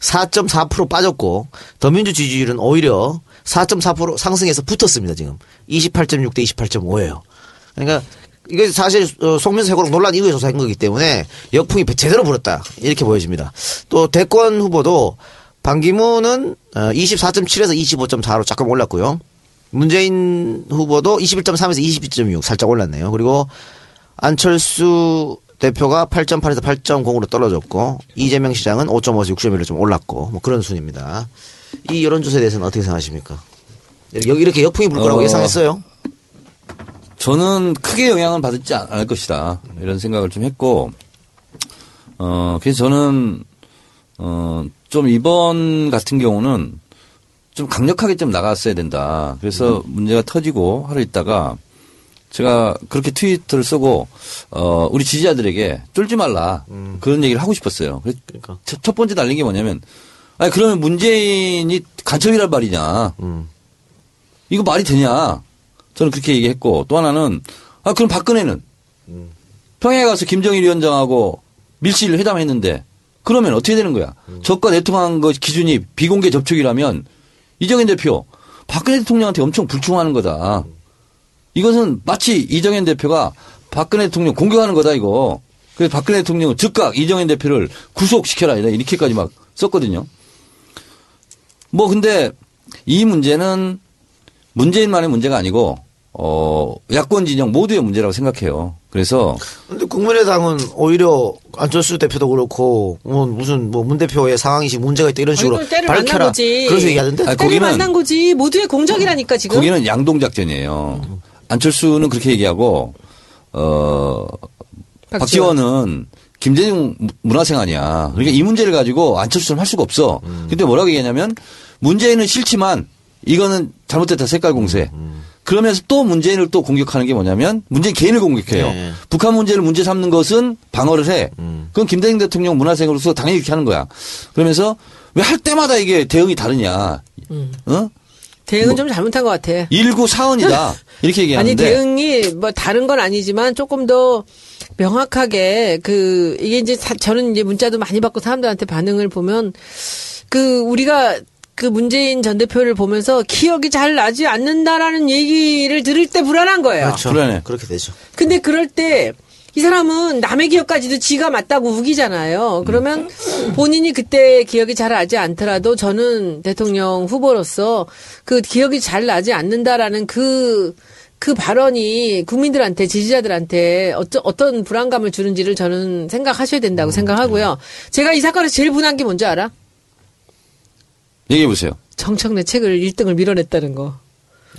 4.4% 빠졌고 더민주 지지율은 오히려 4.4% 상승해서 붙었습니다. 지금 28.6 대 28.5예요. 그러니까 이게 사실 어, 송민수 해고록 논란 이후에 조사한 거기 때문에 역풍이 제대로 불었다 이렇게 보여집니다. 또 대권 후보도 반기문은 24.7에서 25.4로 조금 올랐고요. 문재인 후보도 21.3에서 22.6 살짝 올랐네요. 그리고 안철수 대표가 8.8에서 8.0으로 떨어졌고 이재명 시장은 5.5에서 6.1로 좀 올랐고 뭐 그런 순입니다. 이 여론조사에 대해서는 어떻게 생각하십니까? 여기 이렇게 역풍이 불 거라고 어. 예상했어요? 저는 크게 영향을 받지 않- 않을 것이다. 이런 생각을 좀 했고, 어, 그래서 저는, 어, 좀 이번 같은 경우는 좀 강력하게 좀 나갔어야 된다. 그래서 문제가 터지고 하루 있다가 제가 그렇게 트위터를 쓰고, 어, 우리 지지자들에게 쫄지 말라. 그런 얘기를 하고 싶었어요. 그러니까. 첫, 첫 번째 달린 게 뭐냐면, 아니, 그러면 문재인이 간첩이란 말이냐. 음. 이거 말이 되냐. 저는 그렇게 얘기했고 또 하나는 아 그럼 박근혜는 평양에 가서 김정일 위원장하고 밀실 회담했는데 그러면 어떻게 되는 거야? 적과 내통한 것 기준이 비공개 접촉이라면 이정현 대표 박근혜 대통령한테 엄청 불충하는 거다. 이것은 마치 이정현 대표가 박근혜 대통령 공격하는 거다 이거. 그래서 박근혜 대통령은 즉각 이정현 대표를 구속시켜라 이렇게까지 막 썼거든요. 뭐 근데 이 문제는 문재인만의 문제가 아니고 어 야권 진영 모두의 문제라고 생각해요. 그래서 근데 국민의당은 오히려 안철수 대표도 그렇고 뭐 무슨 뭐 문 대표의 상황이시 문제가 있다 이런 식으로 밝혀라. 거지. 그래서 얘기하던데. 아니, 때를 거기는- 만난 거지. 모두의 공적이라니까 지금. 거기는 양동 작전이에요. 안철수는 그렇게 얘기하고 어 박지원. 박지원은 김대중 무- 문화생 아니야. 그러니까 이 문제를 가지고 안철수는 할 수가 없어. 근데 뭐라고 얘기하냐면 문재인은 싫지만 이거는 잘못됐다 색깔 공세. 그러면서 또 문재인을 또 공격하는 게 뭐냐면 문재인 개인을 공격해요. 네. 북한 문제를 문제 삼는 것은 방어를 해. 그건 김대중 대통령 문화생으로서 당연히 이렇게 하는 거야. 그러면서 왜 할 때마다 이게 대응이 다르냐. 어? 대응은 좀 잘못한 것 같아. 일구 사원이다. 이렇게 아니 얘기하는데 대응이 뭐 다른 건 아니지만 조금 더 명확하게 그 이게 이제 사- 저는 이제 문자도 많이 받고 사람들한테 반응을 보면 그 우리가 그 문재인 전 대표를 보면서 기억이 잘 나지 않는다라는 얘기를 들을 때 불안한 거예요. 그렇죠. 불안해. 그렇게 되죠. 근데 그럴 때 이 사람은 남의 기억까지도 지가 맞다고 우기잖아요. 그러면 본인이 그때 기억이 잘 나지 않더라도 저는 대통령 후보로서 그 기억이 잘 나지 않는다라는 그, 그 발언이 국민들한테, 지지자들한테 어떤, 어떤 불안감을 주는지를 저는 생각하셔야 된다고 생각하고요. 제가 이 사건에서 제일 분한 게 뭔지 알아? 얘기해 보세요. 정청래 책을 1등을 밀어냈다는 거.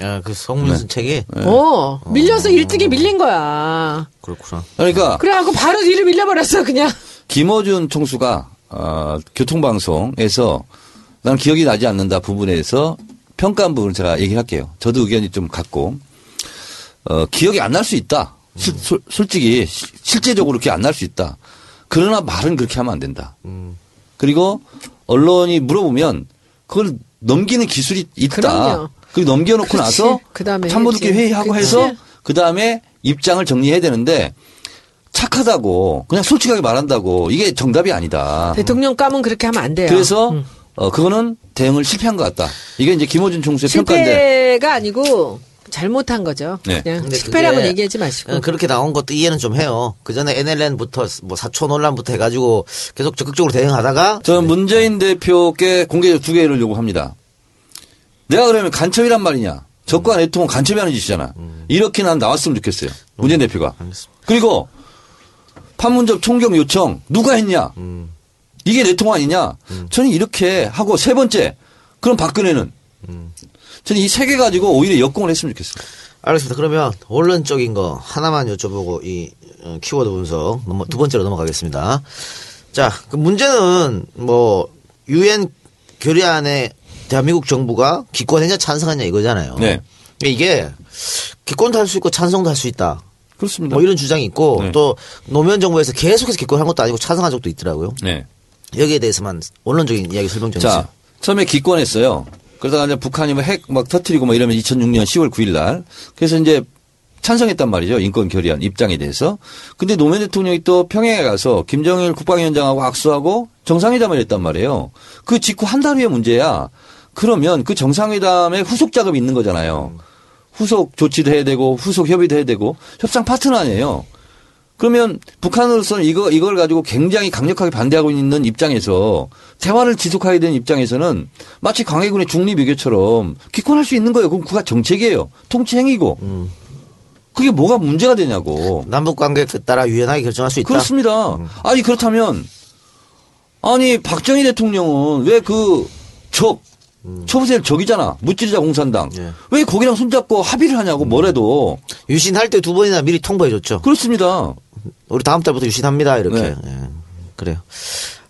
야, 그 성문순 책이 어, 밀려서 1등에 밀린 거야. 그렇구나. 그러니까 그래갖고 바로 뒤를 밀려버렸어, 그냥. 김어준 총수가 어, 교통방송에서 나는 기억이 나지 않는다 부분에서 평가한 부분을 제가 얘기를 할게요. 저도 의견이 좀 같고 어, 기억이 안 날 수 있다. 실- 솔- 솔직히 시- 실제적으로 그렇게 안 날 수 있다. 그러나 말은 그렇게 하면 안 된다. 그리고 언론이 물어보면 그걸 넘기는 기술이 있다. 그럼요. 그 넘겨놓고 그렇지. 나서 그다음에 참모들끼리. 회의하고 그치. 해서 그 다음에 입장을 정리해야 되는데 착하다고 그냥 솔직하게 말한다고 이게 정답이 아니다. 대통령 감은 그렇게 하면 안 돼요. 그래서 음. 어 그거는 대응을 실패한 것 같다. 이게 이제 김호준 총수의 평가인데 실패가 아니고 잘못한 거죠. 네. 그냥 그게, 얘기하지 마시고. 어, 그렇게 나온 것도 이해는 좀 해요. 그 전에 NLN부터 뭐 사초 논란부터 해가지고 계속 적극적으로 대응하다가 저는 문재인 대표께 공개 두 개를 요구합니다. 내가 그러면 간첩이란 말이냐? 적과 내통은 간첩이 하는 짓이잖아. 이렇게 난 나왔으면 좋겠어요. 문재인 대표가. 알겠습니다. 그리고 판문점 총경 요청 누가 했냐? 이게 내통 아니냐? 저는 이렇게 하고 세 번째 그럼 박근혜는 저는 이 세 개 가지고 오히려 역공을 했으면 좋겠어요. 알겠습니다. 그러면 원론적인 거 하나만 여쭤보고 이 어, 키워드 분석 넘어- 두 번째로 넘어가겠습니다. 자, 그 문제는 뭐 유엔 결의안에 대한민국 정부가 기권했냐 찬성했냐 이거잖아요. 네. 이게 기권도 할 수 있고 찬성도 할 수 있다. 그렇습니다. 뭐 이런 주장이 있고 네. 또 노무현 정부에서 계속해서 기권한 것도 아니고 찬성한 적도 있더라고요. 네. 여기에 대해서만 원론적인 이야기 설명 좀 해주세요. 자, 처음에 기권했어요. 그러다가 이제 북한이 뭐핵막 터트리고 막 이러면 2006년 10월 9일 날. 그래서 이제 찬성했단 말이죠. 인권 결의안 입장에 대해서. 근데 노무현 대통령이 또 평양에 가서 김정일 국방위원장하고 악수하고 정상회담을 했단 말이에요. 그 직후 한 달 후의 문제야. 그러면 그 정상회담에 후속 작업이 있는 거잖아요. 후속 조치도 해야 되고 후속 협의도 해야 되고 협상 파트너 아니에요. 그러면 북한으로서는 이거 이걸 가지고 굉장히 강력하게 반대하고 있는 입장에서 대화를 지속하게 되는 입장에서는 마치 광해군의 중립 외교처럼 기권할 수 있는 거예요. 그럼 그가 정책이에요. 통치 행위고. 그게 뭐가 문제가 되냐고. 남북 관계에 따라 유연하게 결정할 수 있다. 그렇습니다. 아니 그렇다면 아니 박정희 대통령은 왜 그 적 초부셀 적이잖아. 무찌르자 공산당. 예. 왜 거기랑 손잡고 합의를 하냐고 뭐래도 유신할 때 두 번이나 미리 통보해줬죠. 그렇습니다. 우리 다음 달부터 유신합니다. 이렇게. 네. 예, 그래요.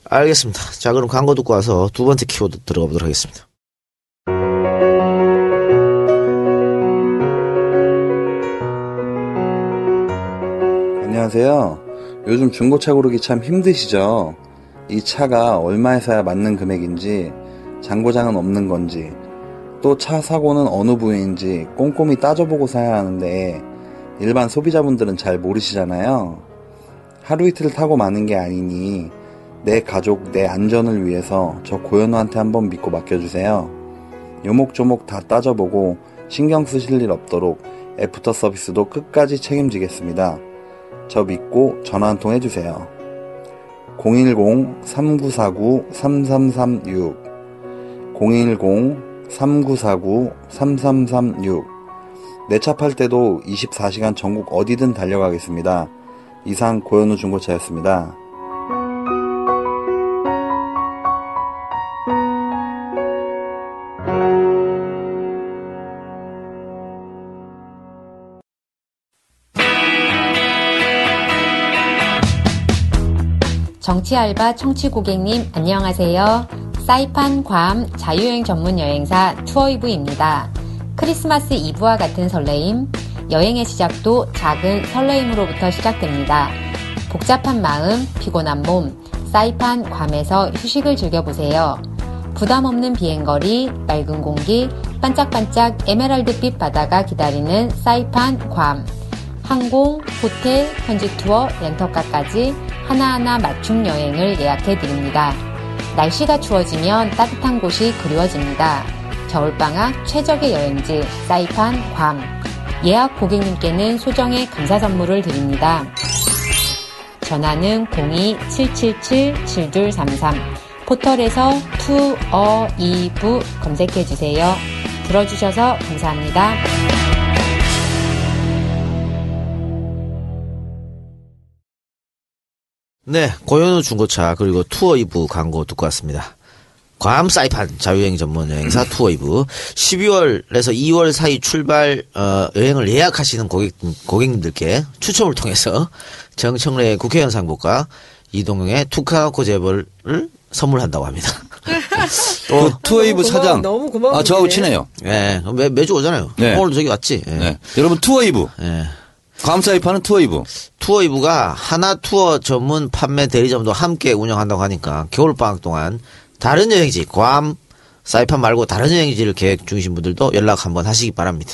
알겠습니다. 자, 그럼 광고 듣고 와서 두 번째 키워드 들어가 보도록 하겠습니다. 안녕하세요. 요즘 중고차 고르기 참 힘드시죠? 이 차가 얼마에 사야 맞는 금액인지, 장고장은 없는 건지, 또 차 사고는 어느 부위인지 꼼꼼히 따져보고 사야 하는데, 일반 소비자분들은 잘 모르시잖아요. 하루 이틀 타고 마는 게 아니니, 내 가족, 내 안전을 위해서 저 고현우한테 한번 믿고 맡겨주세요. 요목조목 다 따져보고 신경 쓰실 일 없도록 애프터 서비스도 끝까지 책임지겠습니다. 저 믿고 전화 한 통 해주세요. 010-3949-3336 010 3949-3336 내 차 팔 때도 24시간 전국 어디든 달려가겠습니다. 이상 고현우 중고차였습니다. 정치 알바 청취 고객님 안녕하세요. 사이판 괌 자유여행 전문 여행사 투어이브입니다. 크리스마스 이브와 같은 설레임, 여행의 시작도 작은 설레임으로부터 시작됩니다. 복잡한 마음, 피곤한 몸, 사이판 괌에서 휴식을 즐겨보세요. 부담 없는 비행거리, 맑은 공기, 반짝반짝 에메랄드빛 바다가 기다리는 사이판 괌. 항공, 호텔, 현지 투어, 렌터카까지 하나하나 맞춤 여행을 예약해 드립니다. 날씨가 추워지면 따뜻한 곳이 그리워집니다. 겨울방학 최적의 여행지 사이판 괌. 예약 고객님께는 소정의 감사 선물을 드립니다. 전화는 02-777-7233 포털에서 투어 이브 검색해 주세요. 들어주셔서 감사합니다. 네, 고현우 중고차 그리고 투어 이브 광고 듣고 왔습니다. 괌 사이판 자유여행 전문 여행사 투어 이브 12월에서 2월 사이 출발 어, 여행을 예약하시는 고객 고객님들께 추첨을 통해서 정청래 국회의원 사용법과 이동형의 투카코 재벌을 선물한다고 합니다. 또 그 투어이브 고마워- 사장. 너무 고마운 아, 저하고. 친해요. 예, 매, 매주 오잖아요. 네. 오늘 저기 왔지. 예. 네. 여러분 투어이브. 예. 괌사이판은 투어이브. 투어이브가 하나 투어 전문 판매 대리점도 함께 운영한다고 하니까 겨울방학 동안 다른 여행지, 괌, 사이판 말고 다른 여행지를 계획 중이신 분들도 연락 한번 하시기 바랍니다.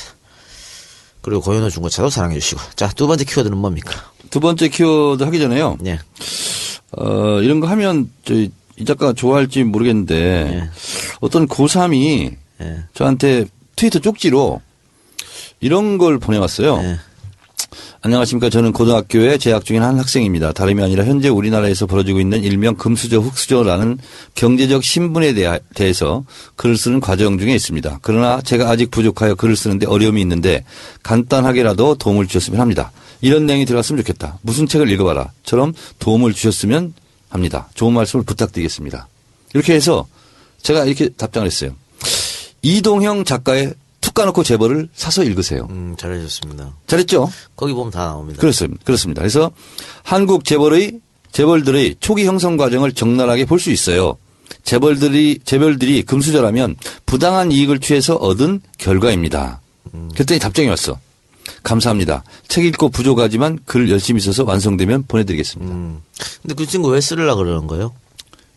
그리고 고현우 중고차도 사랑해 주시고. 자, 두 번째 키워드는 뭡니까? 두 번째 키워드 하기 전에요. 네. 어, 이런 거 하면 저이 이 작가가 좋아할지 모르겠는데 예. 어떤 고3이 예. 저한테 트위터 쪽지로 이런 걸 보내왔어요. 예. 안녕하십니까. 저는 고등학교에 재학 중인 한 학생입니다. 다름이 아니라 현재 우리나라에서 벌어지고 있는 일명 금수저, 흑수저라는 경제적 신분에 대해서 글을 쓰는 과정 중에 있습니다. 그러나 제가 아직 부족하여 글을 쓰는데 어려움이 있는데 간단하게라도 도움을 주셨으면 합니다. 이런 내용이 들어갔으면 좋겠다. 무슨 책을 읽어봐라. 처럼 도움을 주셨으면 합니다. 좋은 말씀을 부탁드리겠습니다. 이렇게 해서 제가 이렇게 답장을 했어요. 이동형 작가의 툭 까놓고 재벌을 사서 읽으세요. 음, 잘해주셨습니다. 잘했죠? 거기 보면 다 나옵니다. 그렇습니다. 그렇습니다. 그래서 한국 재벌의 재벌들의 초기 형성 과정을 적나라하게 볼 수 있어요. 재벌들이 재벌들이 금수저라면 부당한 이익을 취해서 얻은 결과입니다. 그랬더니 답장이 왔어. 감사합니다. 책 읽고 부족하지만 글 열심히 써서 완성되면 보내드리겠습니다. 음. 근데 그 친구 왜 쓰려고 그러는 거예요?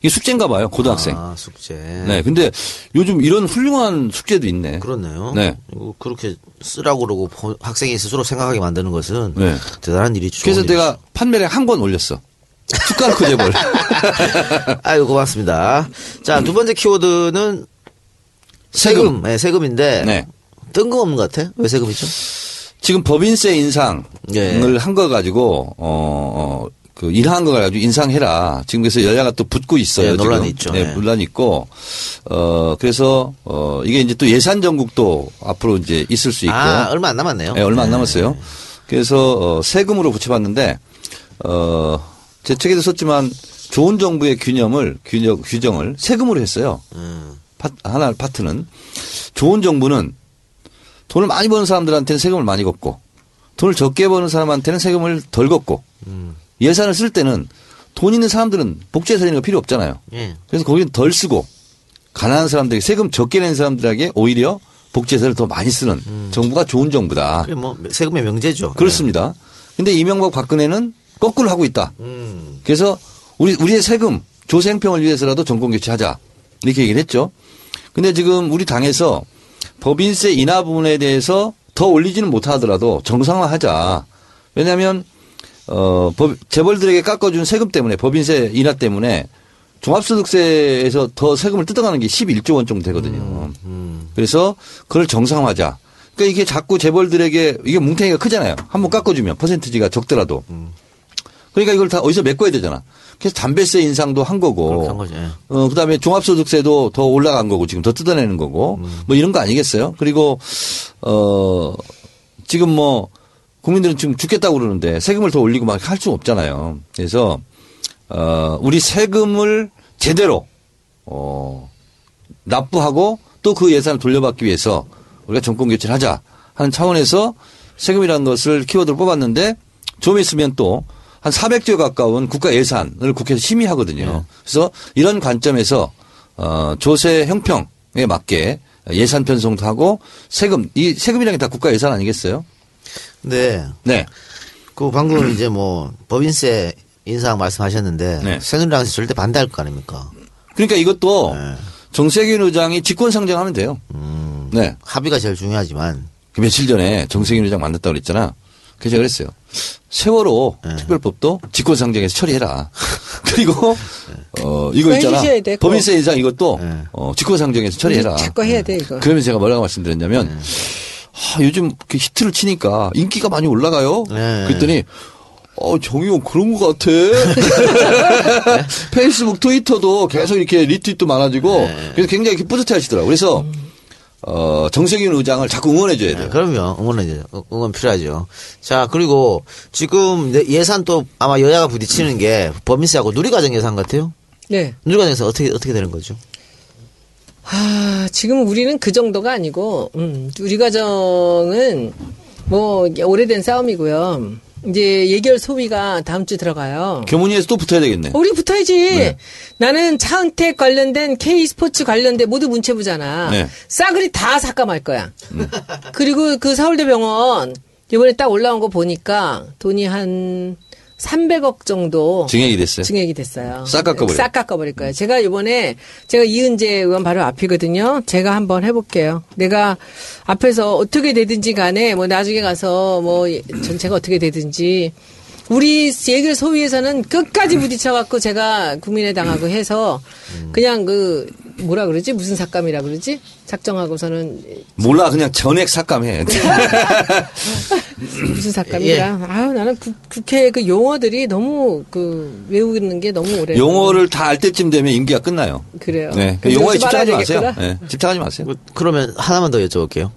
이게 숙제인가 봐요. 고등학생. 아, 숙제. 네. 근데 요즘 이런 훌륭한 숙제도 있네. 그렇네요. 네. 이거 그렇게 쓰라고 그러고 보- 학생이 스스로 생각하게 만드는 것은 네. 대단한 일이죠. 그래서 내가 판매량 한 권 올렸어. 툭까놓고 재벌. 아유, 고맙습니다. 자, 두 번째 키워드는 세금. 세금. 네, 세금인데. 네. 뜬금없는 것 같아? 왜 세금이죠? 지금 법인세 인상을 예. 한거 가지고 어, 어, 그 일한 거 가지고 인상해라. 지금 그래서 여야가 또 붙고 있어요. 네, 논란이. 있죠. 네, 네. 논란이 있고 어 그래서 어 이게 이제 또 예산 전국도 앞으로 이제 있을 수 있고 아, 얼마 안 남았네요. 네, 얼마 안 네. 남았어요. 그래서 어, 세금으로 붙여봤는데 어제 책에도 썼지만 좋은 정부의 균형을 균형 규정을 세금으로 했어요. 음. 파, 하나 파트는 좋은 정부는 돈을 많이 버는 사람들한테는 세금을 많이 걷고 돈을 적게 버는 사람한테는 세금을 덜 걷고 음. 예산을 쓸 때는 돈 있는 사람들은 복지 예산 이런 거 필요 없잖아요. 예. 그래서 거기는 덜 쓰고 가난한 사람들에게 세금 적게 내는 사람들에게 오히려 복지 예산을 더 많이 쓰는 정부가 좋은 정부다. 그게 뭐 세금의 명제죠. 그렇습니다. 근데 이명박 박근혜는 거꾸로 하고 있다. 네. 음. 그래서 우리 우리의 세금 조생평을 위해서라도 정권 교체하자 이렇게 얘기를 했죠. 근데 지금 우리 당에서 법인세 인하 부분에 대해서 더 올리지는 못하더라도 정상화하자. 왜냐하면 어 법, 재벌들에게 깎아준 세금 때문에 법인세 인하 때문에 종합소득세에서 더 세금을 뜯어가는 게 11조 원 정도 되거든요. 그래서 그걸 정상화하자. 그러니까 이게 자꾸 재벌들에게 이게 뭉탱이가 크잖아요. 한번 깎아주면 퍼센트지가 적더라도. 그러니까 이걸 다 어디서 메꿔야 되잖아. 그래서 담배세 인상도 한 거고. 한 거죠. 예. 어, 그 다음에 종합소득세도 더 올라간 거고 지금 더 뜯어내는 거고 뭐 이런 거 아니겠어요? 그리고, 어, 지금 뭐 국민들은 지금 죽겠다고 그러는데 세금을 더 올리고 막 할 수 없잖아요. 그래서, 어, 우리 세금을 제대로, 어, 납부하고 또 그 예산을 돌려받기 위해서 우리가 정권 교체를 하자 하는 차원에서 세금이라는 것을 키워드로 뽑았는데 좀 있으면 또 한 400조 가까운 국가 예산을 국회에서 심의하거든요. 그래서 이런 관점에서 어 조세 형평에 맞게 예산 편성도 하고 세금 이 세금이라는 게 다 국가 예산 아니겠어요? 근데 네. 그 방금 이제 뭐 법인세 인상 말씀하셨는데 네. 새누리당에서 절대 반대할 거 아닙니까? 그러니까 이것도 네. 정세균 의장이 직권 상정하면 돼요. 음, 네. 합의가 제일 중요하지만 그 며칠 전에 정세균 의장 만났다고 그랬잖아. 그래서 제가 그랬어요. 세월호 네. 특별법도 직권 상정해서 처리해라. 그리고 어 이거 있잖아. 돼. 법인세 인상 이것도 네. 어 직권 상정해서 처리해라. 자꾸 해야 돼 이거. 그러면서 제가 뭐라고 말씀드렸냐면 아, 요즘 그 히트를 치니까 인기가 많이 올라가요. 네. 그랬더니 어, 정의용 그런 것 같아. 페이스북, 트위터도 계속 이렇게 리트윗도 많아지고 그래서 굉장히 이렇게 뿌듯해 하시더라고요. 그래서 어, 정세균 의장을 자꾸 응원해 줘야 돼요. 네, 그럼요. 이제 응원 필요하죠. 자 그리고 지금 내- 예산 또 아마 여야가 부딪히는 게 법인세하고 누리과정 예산 같아요. 네. 누리과정에서 어떻게 어떻게 되는 거죠? 아, 지금 우리는 그 정도가 아니고, 음, 우리 가정은 뭐 오래된 싸움이고요. 이제 예결 소위가 다음 주 들어가요. 교문위에서 또 붙어야 되겠네. 우리 붙어야지. 네. 나는 차은택 관련된 K 스포츠 관련된 모두 문체부잖아. 네. 싸그리 다 삭감할 거야. 음. 그리고 그 서울대병원 이번에 딱 올라온 거 보니까 돈이 한 300억 정도 증액이 됐어요. 증액이 됐어요. 싹 깎아버려요. 싹 깎아버릴 거예요. 제가 이번에 제가 이은재 의원 바로 앞이거든요. 제가 한번 해볼게요. 내가 앞에서 어떻게 되든지 간에 뭐 나중에 가서 뭐 전체가 어떻게 되든지 우리 예결 소위에서는 끝까지 부딪혀갖고 제가 국민의당하고 해서 그냥 그 뭐라 그러지 무슨 삭감이라 그러지 작정하고서는 몰라 그냥 전액 삭감해. 무슨 삭감이라 아유 나는 국, 국회 그 용어들이 너무 그 외우는 게 너무 오래 용어를 다 알 때쯤 되면 임기가 끝나요. 그래요. 네. 용어에 집착하지 마세요. 네. 집착하지 마세요. 그- 그러면 하나만 더 여쭤볼게요.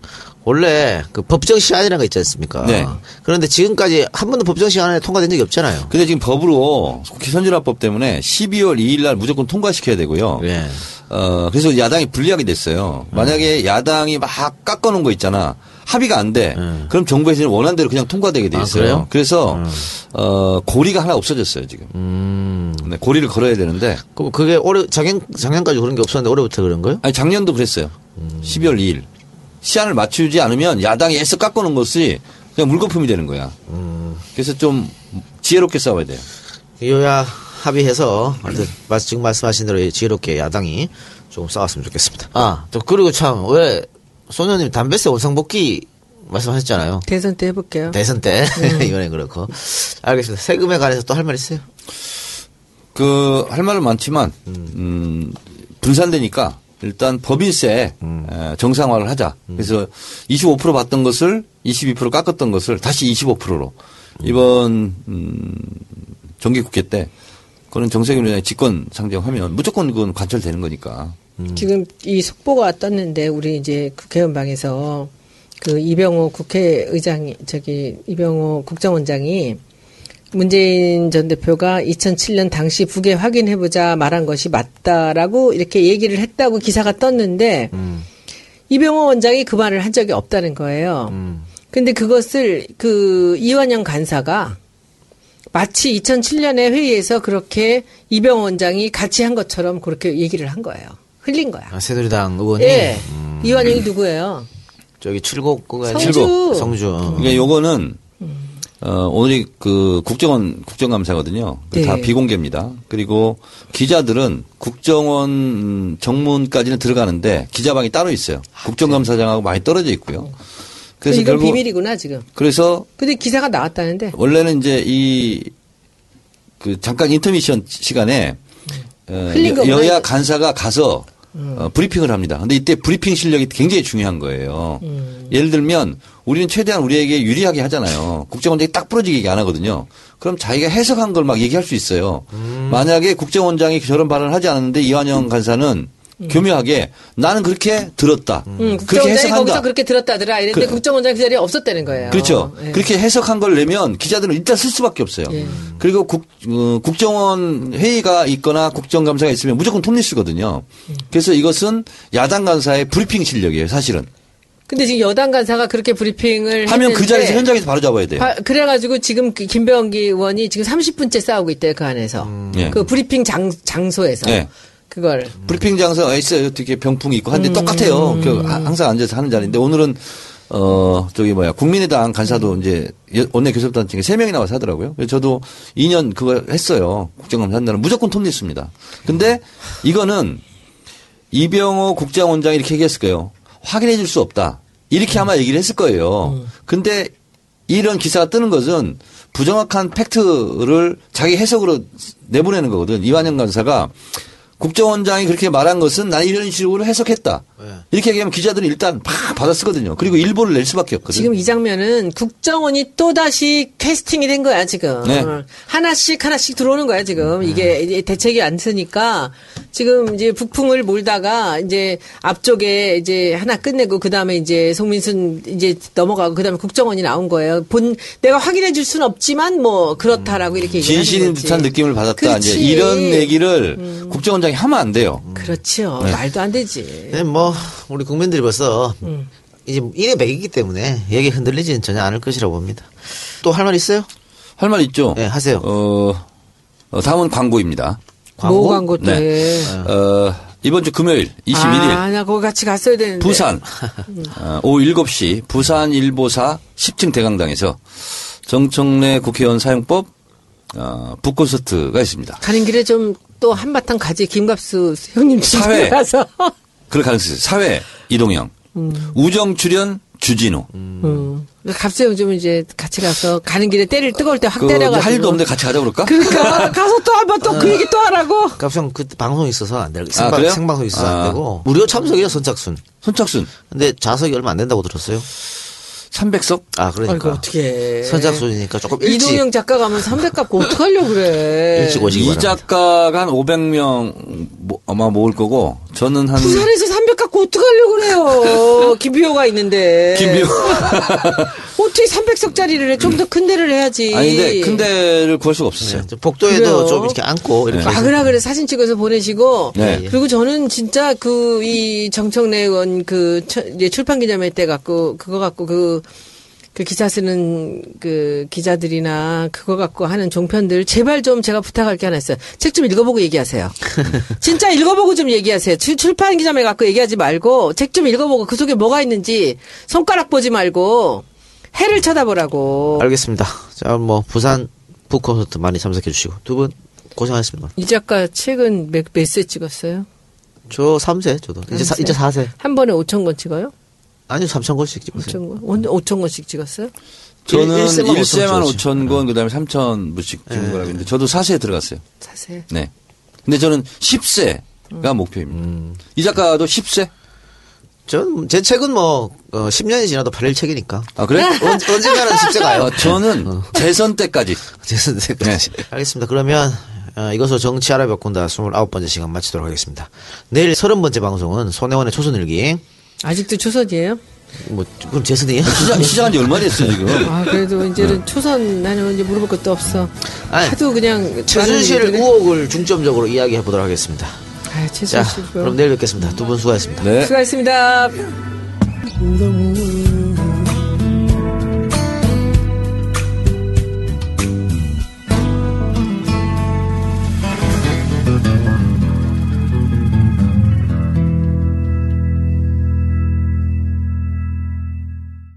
원래 그 법정 시한이라는 거 있지 않습니까? 네. 그런데 지금까지 한 번도 법정 시한에 통과된 적이 없잖아요. 근데 지금 법으로 선진화법 때문에 12월 2일 날 무조건 통과시켜야 되고요. 예. 어, 그래서 야당이 불리하게 됐어요. 만약에 야당이 막 깎아 놓은 거 있잖아. 합의가 안 돼. 음. 그럼 정부에서는 원안대로 그냥 통과되게 돼 아, 있어요. 그래요? 그래서 어, 고리가 하나 없어졌어요 지금. 음. 네, 고리를 걸어야 되는데 그럼 그게 올해 작년 작년까지 그런 게 없었는데 올해부터 그런 거예요? 아니 작년도 그랬어요. 12월 2일 시한을 맞추지 않으면 야당이 애써 깎아놓은 것이 그냥 물거품이 되는 거야. 그래서 좀 지혜롭게 싸워야 돼요. 여야 합의해서 지금 말씀하신 대로 지혜롭게 야당이 조금 싸웠으면 좋겠습니다. 아, 또 그리고 참 왜 소녀님 담배세 원상복귀 말씀하셨잖아요. 대선 때 해볼게요. 대선 때 이번에 그렇고 알겠습니다. 세금에 관해서 또 할 말 있어요? 그 할 말은 많지만 음, 분산되니까 일단 법인세 에, 정상화를 하자. 그래서 25% 받던 것을 22% 깎았던 것을 다시 25%로. 이번 음, 정기국회 때 그런 정세균 의장이 직권 상정하면. 무조건 그건 관철되는 거니까. 지금 이 속보가 떴는데 우리 이제 국회의원 방에서 그 이병호 국회의장이 저기 이병호 국정원장이 문재인 전 대표가 2007년 당시 북에 확인해보자 말한 것이 맞다라고 이렇게 얘기를 했다고 기사가 떴는데 이병호 원장이 그 말을 한 적이 없다는 거예요. 근데 그것을 그 이완영 간사가 마치 2007년에 회의에서 그렇게 이병호 원장이 같이 한 것처럼 그렇게 얘기를 한 거예요. 흘린 거야. 아, 새누리당 의원이 예. 음, 이완영이 누구예요? 저기 칠곡 그거 성주. 칠곡. 성주. 그러니까 요거는 어, 오늘이 그 국정원 국정감사거든요. 그다 네. 비공개입니다. 그리고 기자들은 국정원 음, 정문까지는 들어가는데 기자방이 따로 있어요. 국정감사장하고 많이 떨어져 있고요. 그래서 이건 결국 비밀이구나 지금. 그래서 근데 기사가 나왔다는데. 원래는 이제 이 그 잠깐 인터미션 시간에 어, 거구나, 여야. 간사가 가서 어, 브리핑을 합니다. 근데 이때 브리핑 실력이 굉장히 중요한 거예요. 예를 들면 우리는 최대한 우리에게 유리하게 하잖아요. 국정원장이 딱 부러지게 얘기 안 하거든요. 그럼 자기가 해석한 걸 막 얘기할 수 있어요. 만약에 국정원장이 저런 발언을 하지 않았는데 이완영 간사는 교묘하게 나는 그렇게 들었다. 음, 그렇게 국정원장이 해석한다. 거기서 그렇게 들었다더라. 이랬는데 그- 국정원장 그 자리에 없었다는 거예요. 그렇죠. 예. 그렇게 해석한 걸 내면 기자들은 일단 쓸 수밖에 없어요. 예. 그리고 국, 어, 국정원 회의가 있거나 국정감사가 있으면 무조건 톱니스거든요. 그래서 이것은 야당 간사의 브리핑 실력이에요, 사실은. 근데 지금 여당 간사가 그렇게 브리핑을 하면 그 자리에서 현장에서 바로 잡아야 돼요. 바- 그래가지고 지금 그 김병기 의원이 지금 30분째 싸우고 있대요 그 안에서 예. 그 브리핑 장 장소에서 예. 그걸 브리핑 장소가 있어요. 어떻게 병풍이 있고 한데 똑같아요. 그 하- 항상 앉아서 하는 자리인데 오늘은 어 저기 뭐야 국민의당 간사도 이제 여- 원내 교섭단 중에 세 명이 나와서 하더라고요. 그래서 저도 2년 그거 했어요. 국정감사 한다는 무조건 톱뉴스입니다. 근데 이거는 이병호 국정원장이 이렇게 얘기했을 거예요. 확인해 줄 수 없다. 이렇게 아마 얘기를 했을 거예요. 근데 이런 기사가 뜨는 것은 부정확한 팩트를 자기 해석으로 내보내는 거거든. 이완영 간사가 국정원장이 그렇게 말한 것은 난 이런 식으로 해석했다. 이렇게 얘기하면 기자들은 일단 팍 받아쓰거든요. 그리고 일보를 낼 수밖에 없거든요. 지금 이 장면은 국정원이 또 다시 캐스팅이 된 거야 지금 네. 하나씩 하나씩 들어오는 거야 지금 이게 이제 대책이 안 쓰니까 지금 이제 북풍을 몰다가 이제 앞쪽에 이제 하나 끝내고 그 다음에 이제 송민순 이제 넘어가고 그 다음에 국정원이 나온 거예요. 본 내가 확인해 줄 수는 없지만 뭐 그렇다라고 이렇게 얘기하는 진실인. 듯한 느낌을 받았다. 그렇지. 이제 이런 얘기를 국정원장 이 하면 안 돼요. 그렇죠. 네. 말도 안 되지. 네, 뭐 우리 국민들이 벌써 음. 이제 일의 맥이기 때문에 얘기 흔들리지는 전혀 않을 것이라고 봅니다. 또 할 말 있어요? 할 말 있죠? 네, 하세요. 어, 어, 다음은 광고입니다. 뭐 광고 또 네. 해. 어, 이번 주 금요일 21일 아, 나 거기 같이 갔어야 되는데. 부산 어, 오후 7시 부산 일보사 10층 대강당에서 정청래 국회의원 사용법 어, 북콘서트가 있습니다. 가는 길에 좀 또 한바탕 가지 김갑수 형님 사회. 집에라서 그럴 가능성이 있어요. 사회 이동영, 우정 출연 주진우. 음. 갑수 형좀 이제 같이 가서 가는 길에 때릴 뜨거울 때확그 때려가지고 할 일도 없는데 같이 가자 그럴까? 그러니까 가서 또 한번 또 그 얘기 또 하라고 갑상 그 방송이 있어서 안 되고 아, 생방, 그래요? 생방송이 있어서 아. 안 되고 무료 참석이요 선착순. 선착순 근데 자석이 얼마 안 된다고 들었어요. 300석? 아 그러니까. 어떻게 선착순이니까 조금 일찍. 이동영 작가 가면 300 갖고 어떡하려고 그래. 일찍 오시기 이 바랍니다. 작가가 한 500명 모- 아마 모을 거고 저는 한 부산에서 300 갖고 어떡하려고 그래요. 김비호가 있는데. 김비호 어떻게 300석짜리를 해 좀 더 큰 데를 해야지 아니 근데 큰 데를 구할 수가 없었어요. 네, 좀 복도에도 그래요? 좀 이렇게 앉고 이렇게 아, 그래, 그래. 사진 찍어서 보내시고. 네. 그리고 저는 진짜 그, 이 정청래 의원 그, 출판 기자회 때 갖고, 그거 갖고 그, 그 기사 쓰는 그 기자들이나 그거 갖고 하는 종편들 제발 좀 제가 부탁할 게 하나 있어요. 책 좀 읽어보고 얘기하세요. 진짜 읽어보고 좀 얘기하세요. 출- 출판 기자회 갖고 얘기하지 말고 책 좀 읽어보고 그 속에 뭐가 있는지 손가락 보지 말고 해를 쳐다보라고. 알겠습니다. 자, 뭐 부산 북 콘서트 많이 참석해 주시고 두 분 고생하셨습니다. 이 작가 책은 몇, 몇세 찍었어요? 저 3세 저도 이제 사? 이제 4세. 한 번에 5천 권 찍어요? 아니요 3천 권씩 찍었어요. 5천 권? 오늘 5천 권씩 찍었어요? 저는 일- 일세만 1세만 5천 5천 권 그다음에 3천 부씩 찍은 거라고 했는데 저도 4세에 들어갔어요. 자세. 네. 근데 저는 10세가 목표입니다. 이 작가도 10세? 전 제 책은 뭐 어, 10년이 지나도 팔릴 책이니까 아 그래? 언, 언젠가는 10세 가요. 어, 저는 대선 때까지 죄송합니다. 네. 알겠습니다. 그러면 어, 이것으로 정치 알아 벽군다 29번째 시간 마치도록 하겠습니다. 내일 30번째 방송은 손혜원의 초선일기. 아직도 초선이에요? 뭐 그럼 재선이에요? 시작, 시작한 지 얼마 됐어요 지금? 아, 그래도 이제는 초선 나는 이제 물어볼 것도 없어. 아니, 하도 그냥. 최순실 의혹을 중점적으로 이야기해 보도록 하겠습니다. 아, 자, 최순실. 그럼 내일 뵙겠습니다. 두 분 수고하셨습니다. 네. 수고하셨습니다. 너무